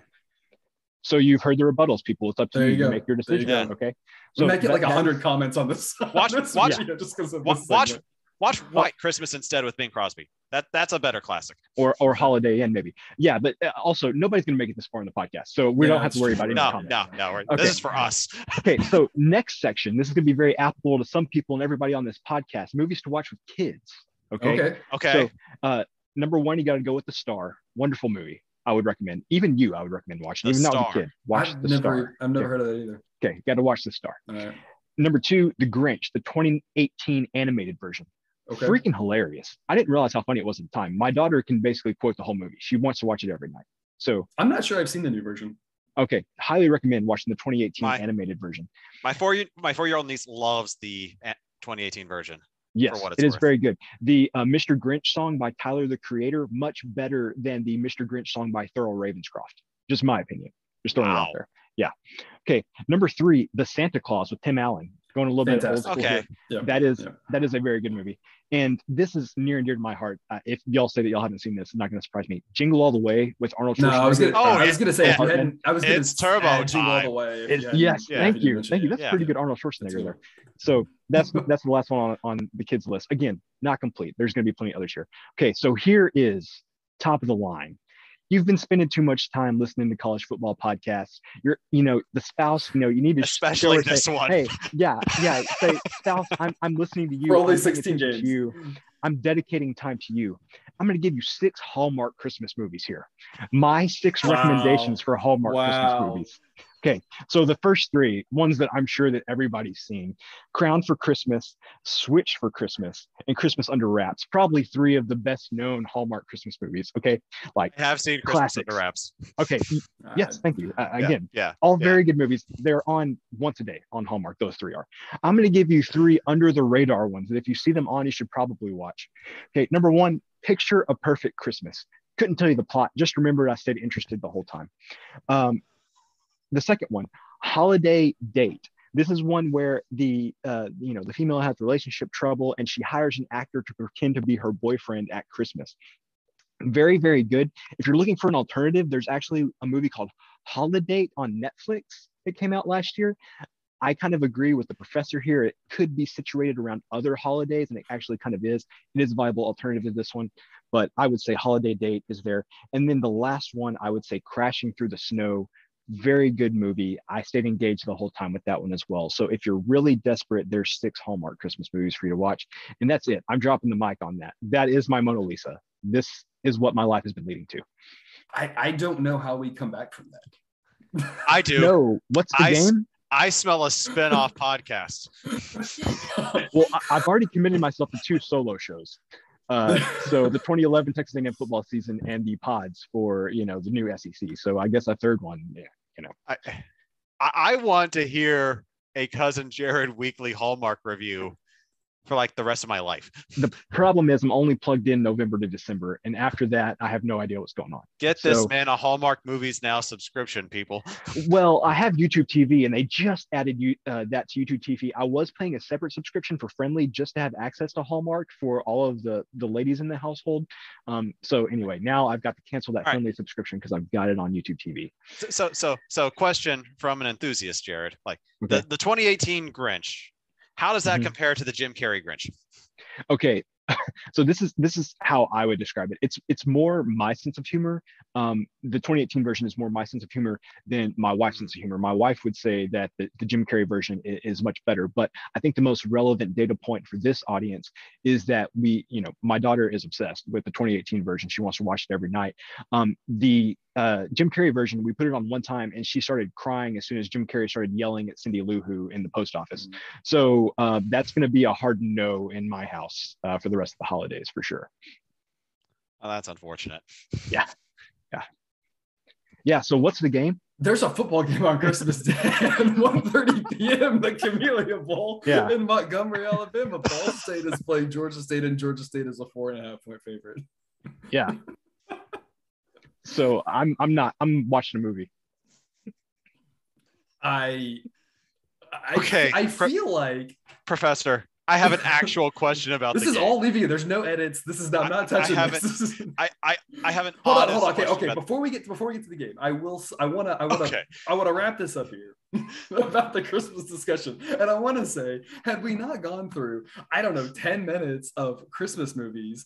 So you've heard the rebuttals, people. It's up to There you you to make your There you decision. go. Okay. we might get that- like a that- hundred comments on this. on Watch- this watch- video just because of Wa- this watch segment. Watch White Christmas instead with Bing Crosby. That that's a better classic. or or Holiday Inn maybe. Yeah, but uh, also nobody's gonna make it this far in the podcast, so we Yeah, don't have to worry about it. No, comments. no, no. Okay. This is for us. Okay, so next section, this is gonna be very applicable to some people and everybody on this podcast. Movies to watch with kids. Okay. Okay. Okay. So number one, you got to go with the Star. Wonderful movie. I would recommend. Even you, I would recommend watching. The Even not as a kid, watch I've the never Star. I've never Okay. heard of that either. Okay, got to watch the Star. All right. Number two, The Grinch, the 2018 animated version. Okay. Freaking hilarious. I didn't realize how funny it was at the time. My daughter can basically quote the whole movie. She wants to watch it every night. So, I'm not sure I've seen the new version. okay, highly recommend watching the 2018 My- animated version. My four my four year old niece loves the eh, 2018 version. Yes, what it's it is worth. very good. The uh, Mr. Grinch song by Tyler the Creator, much better than the Mr. Grinch song by Thurl Ravenscroft. Just my opinion. Just throwing it out there. Yeah. Okay. Number three, The Santa Claus with Tim Allen. Going a little bit old school Okay. Yeah. That is Yeah. that is a very good movie, and this is near and dear to my heart. Uh, if y'all say that y'all haven't seen this, it's not going to surprise me. Jingle All the Way with Arnold No, I was gonna. Oh, I was yeah. gonna say Yeah. hadn't, I was gonna. It's turbo Jingle all the way. if It's- yes, yeah, thank if you, mentioned thank you. That's Yeah. pretty good Arnold Schwarzenegger there. So that's that's the last one on, on the kids list. Again, not complete. There's going to be plenty others here. Okay, so here is top of the line. You've been spending too much time listening to college football podcasts. You're, you know, the spouse. You know, you need to show Especially her, say, this one. Hey, yeah, yeah. Say, spouse, I'm, I'm listening to you. For only I'm 16 attention games. You. I'm dedicating time to you. I'm going to give you six Hallmark Christmas movies here. My six Wow. recommendations for Hallmark Wow. Christmas movies. Okay, so the first three ones that I'm sure that everybody's seen: Crown for Christmas, Switch for Christmas, and Christmas Under Wraps. Probably three of the best known Hallmark Christmas movies. Okay, like I have seen Christmas Classics. under wraps. okay, yes, thank you. Uh, Yeah, again, Yeah. all Yeah. very good movies. They're on once a day on Hallmark. Those three are. I'm going to give you three under the radar ones that if you see them on, you should probably watch. Okay, number one, Picture a Perfect Christmas. Couldn't tell you the plot. Just remembered I stayed interested the whole time. Um, the second one, Holiday Date. This is one where the uh, you know the female has relationship trouble and she hires an actor to pretend to be her boyfriend at Christmas. Very very good. If you're looking for an alternative, there's actually a movie called Holiday on Netflix that came out last year. I kind of agree with the professor here. It could be situated around other holidays, and it actually kind of is. It is a viable alternative to this one, but I would say Holiday Date is there. And then the last one, I would say Crashing Through the Snow. Very good movie. I stayed engaged the whole time with that one as well. So if you're really desperate, there's six Hallmark Christmas movies for you to watch. And that's it. I'm dropping the mic on that. That is my Mona Lisa. This is what my life has been leading to. I, I don't know how we come back from that. I do. No, what's the I s- game? I smell a spin-off podcast. Well, I, I've already committed myself to two solo shows. Uh, so the 2011 Texas A&M football season and the pods for you know the new SEC. So I guess a third one. Yeah. you know. I I want to hear a cousin Jared weekly Hallmark review for like the rest of my life. The problem is I'm only plugged in November to December, and after that I have no idea what's going on. Get this So- man a Hallmark Movies Now subscription, people. Well, I have YouTube TV, and they just added you uh, that to YouTube TV. I was paying a separate subscription for Frndly just to have access to Hallmark for all of the the ladies in the household. Um, so anyway, now I've got to cancel that All right. Frndly subscription because I've got it on YouTube TV. So so so, so question from an enthusiast, Jared. Like Okay. the, the 2018 Grinch, how does that Mhm. compare to the Jim Carrey Grinch? okay. So this is this is how i would describe it. It's it's more my sense of humor. Um the 2018 version is more my sense of humor than my wife's sense of humor. My wife would say that the, the jim carrey version is, is much better but i think the most relevant data point for this audience is that we you know my daughter is obsessed with the 2018 version. She wants to watch it every night. Um the uh, Jim Carrey version, we put it on one time and she started crying as soon as Jim Carrey started yelling at Cindy Lou Who in the post office. So uh, that's going to be a hard no in my house uh, for the rest of the holidays for sure. Oh, that's unfortunate. Yeah. Yeah. Yeah. So what's the game? There's a football game on Christmas Day at 1.30 p.m. The Camellia Bowl Yeah. in Montgomery, Alabama. Ball State is playing Georgia State, and Georgia State is a four and a half point favorite. Yeah. So I'm I'm not I'm watching a movie. I, I Okay, I pro- feel like Professor, I have an actual question about this the is game. all leaving. There's no edits. This is not. I'm I- not I haven't- this. This I, I I haven't. Hold on, hold on. Okay, okay. Before we get before we get to the game, I will. s- I want to. I want to. Okay. I want to wrap this up here about the Christmas discussion, and I want to say, had we not gone through, I don't know, ten minutes of Christmas movies,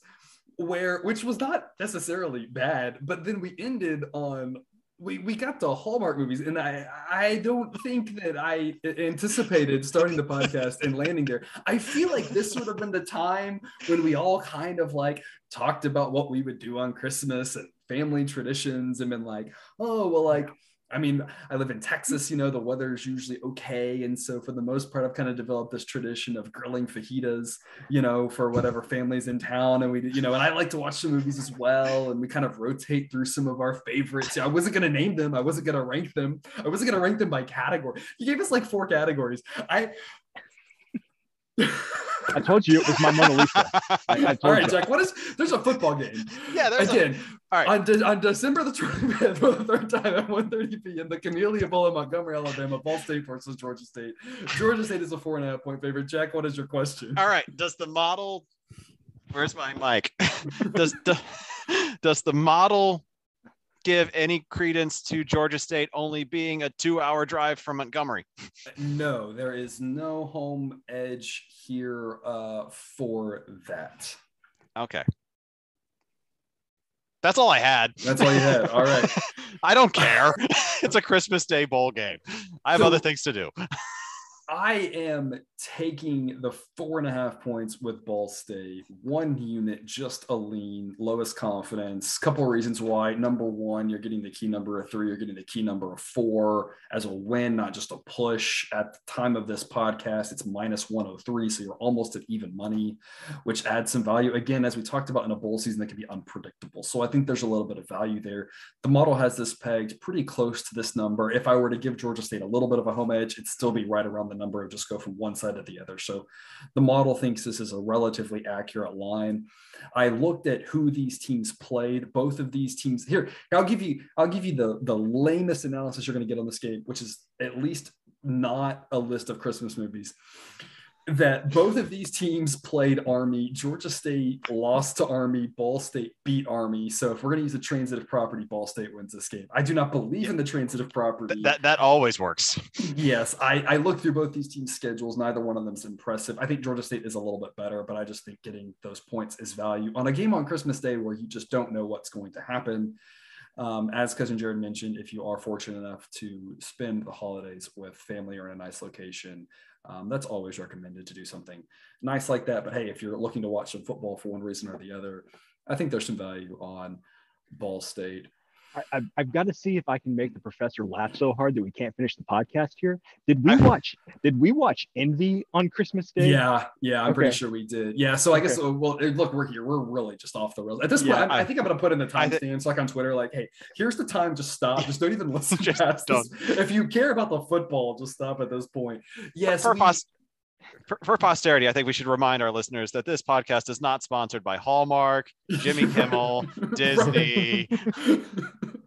where which was not necessarily bad, but then we ended on. We, we got to Hallmark movies, and I I don't think that I uh, anticipated starting the podcast and landing there. I feel like this would have been the time when we all kind of like talked about what we would do on Christmas and family traditions, and been like, oh well, like I mean, I live in Texas, you know, the weather is usually okay. And so for the most part, I've kind of developed this tradition of grilling fajitas, you know, for whatever families in town. And we, you know, and I like to watch the movies as well. And we kind of rotate through some of our favorites. I wasn't going to name them. I wasn't going to rank them. I wasn't going to rank them by category. You gave us like four categories. I, I told you it was my Mona Lisa. I, I told All right, you. Jack. What is? There's a football game. Yeah, there's a, Again, all right. on, De- on December the 25th, for the third time at 1:30 p.m., in the Camellia Bowl in Montgomery, Alabama, Ball State versus Georgia State. Georgia State is a four and a half point favorite. Jack, what is your question? All right. Does the model? Where's my mic? does the does the model give any credence to Georgia State only being a two-hour drive from Montgomery? No, there is no home edge here uh, for that. Okay. That's all I had. That's all you had. All right. I don't care. it's a Christmas Day bowl game. I have So- other things to do. I am taking the four and a half points with Ball State. One unit, just a lean, lowest confidence. Couple of reasons why. Number one, you're getting the key number of three. You're getting the key number of four as a win, not just a push. At the time of this podcast, it's minus 103, so you're almost at even money, which adds some value. Again, as we talked about in a bowl season, that can be unpredictable. So I think there's a little bit of value there. The model has this pegged pretty close to this number. If I were to give Georgia State a little bit of a home edge, it'd still be right around the number of just go from one side to the other. So the model thinks this is a relatively accurate line. I looked at who these teams played. Both of these teams here. I'll give you. I'll give you the the lamest analysis you're going to get on this game, which is at least not a list of Christmas movies. That both of these teams played Army. Georgia State lost to Army. Ball State beat Army. So if we're going to use a transitive property, Ball State wins this game. I do not believe in the transitive property. Th- that that always works. Yes, I, I looked through both these teams' schedules. Neither one of them is impressive. I think Georgia State is a little bit better, but I just think getting those points is value on a game on Christmas Day where you just don't know what's going to happen. Um, as cousin Jared mentioned, if you are fortunate enough to spend the holidays with family or in a nice location, um, that's always recommended to do something nice like that. But hey, if you're looking to watch some football for one reason or the other, I think there's some value on Ball State. I, I've, I've got to see if I can make the professor laugh so hard that we can't finish the podcast here. Did we watch? Did we watch Envy on Christmas Day? Yeah, yeah, I'm pretty sure we did. Yeah, so I guess uh, well, look, we're here. We're really just off the rails at this point. Yeah, I, I I- think I'm gonna put in the timestamps like on Twitter, like, hey, here's the time. Just stop. Just don't even listen Just past If you care about the football, just stop at this point. Yes, for, we- pos- for, for posterity, I think we should remind our listeners that this podcast is not sponsored by Hallmark, Jimmy Kimmel, Disney,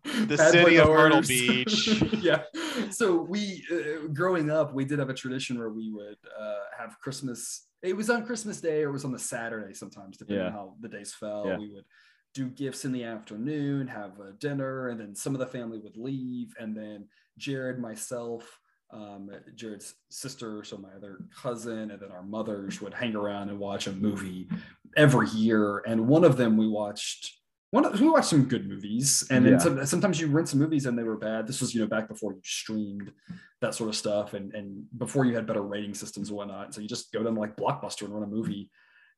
the city of Myrtle Beach. yeah. So we, uh, growing up, we did have a tradition where we would uh, have Christmas. It was on Christmas Day or it was on the Saturday sometimes, depending on how the days fell. Yeah. We would do gifts in the afternoon, have a dinner, and then some of the family would leave, and then Jared, myself. Um, Jared's sister, so my other cousin, and then our mothers would hang around and watch a movie every year. And one of them we watched one of, we watched some good movies and then Yeah. some, sometimes you rent some movies and they were bad this was you know back before you streamed that sort of stuff and and before you had better rating systems and whatnot so you just go to like blockbuster and run a movie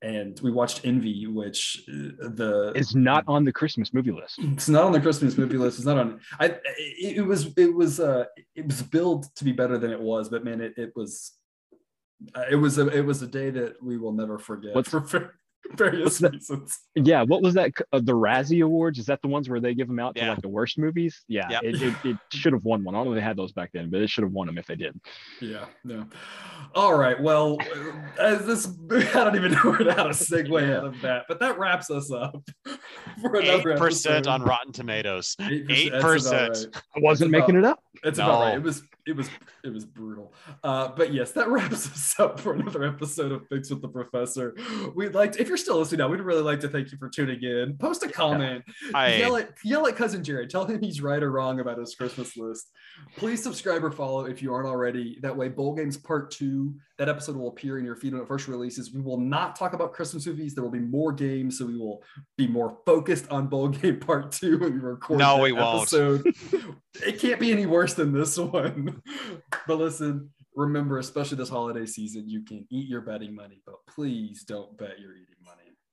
and we watched envy which uh, the Is not on the Christmas movie list. it's not on the christmas movie list it's not on i it, it was it was uh it was billed to be better than it was but man it, it was uh, it was a it was a day that we will never forget What's- for ver- various that- reasons Yeah, what was that? Uh, the Razzie Awards? Is that the ones where they give them out to like the worst movies? Yeah, Yep. it, it, it should have won one. I don't know if they had those back then, but it should have won them if they did. Yeah, no. All right. Well, as this, I don't even know how to segue out of that, but that wraps us up for Eight percent episode. on Rotten Tomatoes. 8%. 8%. right. I wasn't That's making it up. It's about right. No. It was, it was, it was brutal. Uh, but yes, that wraps us up for another episode of Fix with the Professor. We'd like, to, if you're still listening now, we'd really like to thank you for tuning in. Post a comment. I Yell at yell at cousin Jared. Tell him he's right or wrong about his Christmas list. Please subscribe or follow if you aren't already. That way, Bowl Games Part Two. That episode will appear in your feed when it first releases. We will not talk about Christmas movies. There will be more games, so we will be more focused on Bowl Game Part Two when we record. No, that we won't. Episode. it can't be any worse than this one. but listen, remember, especially this holiday season, you can eat your betting money, but please don't bet your eating money.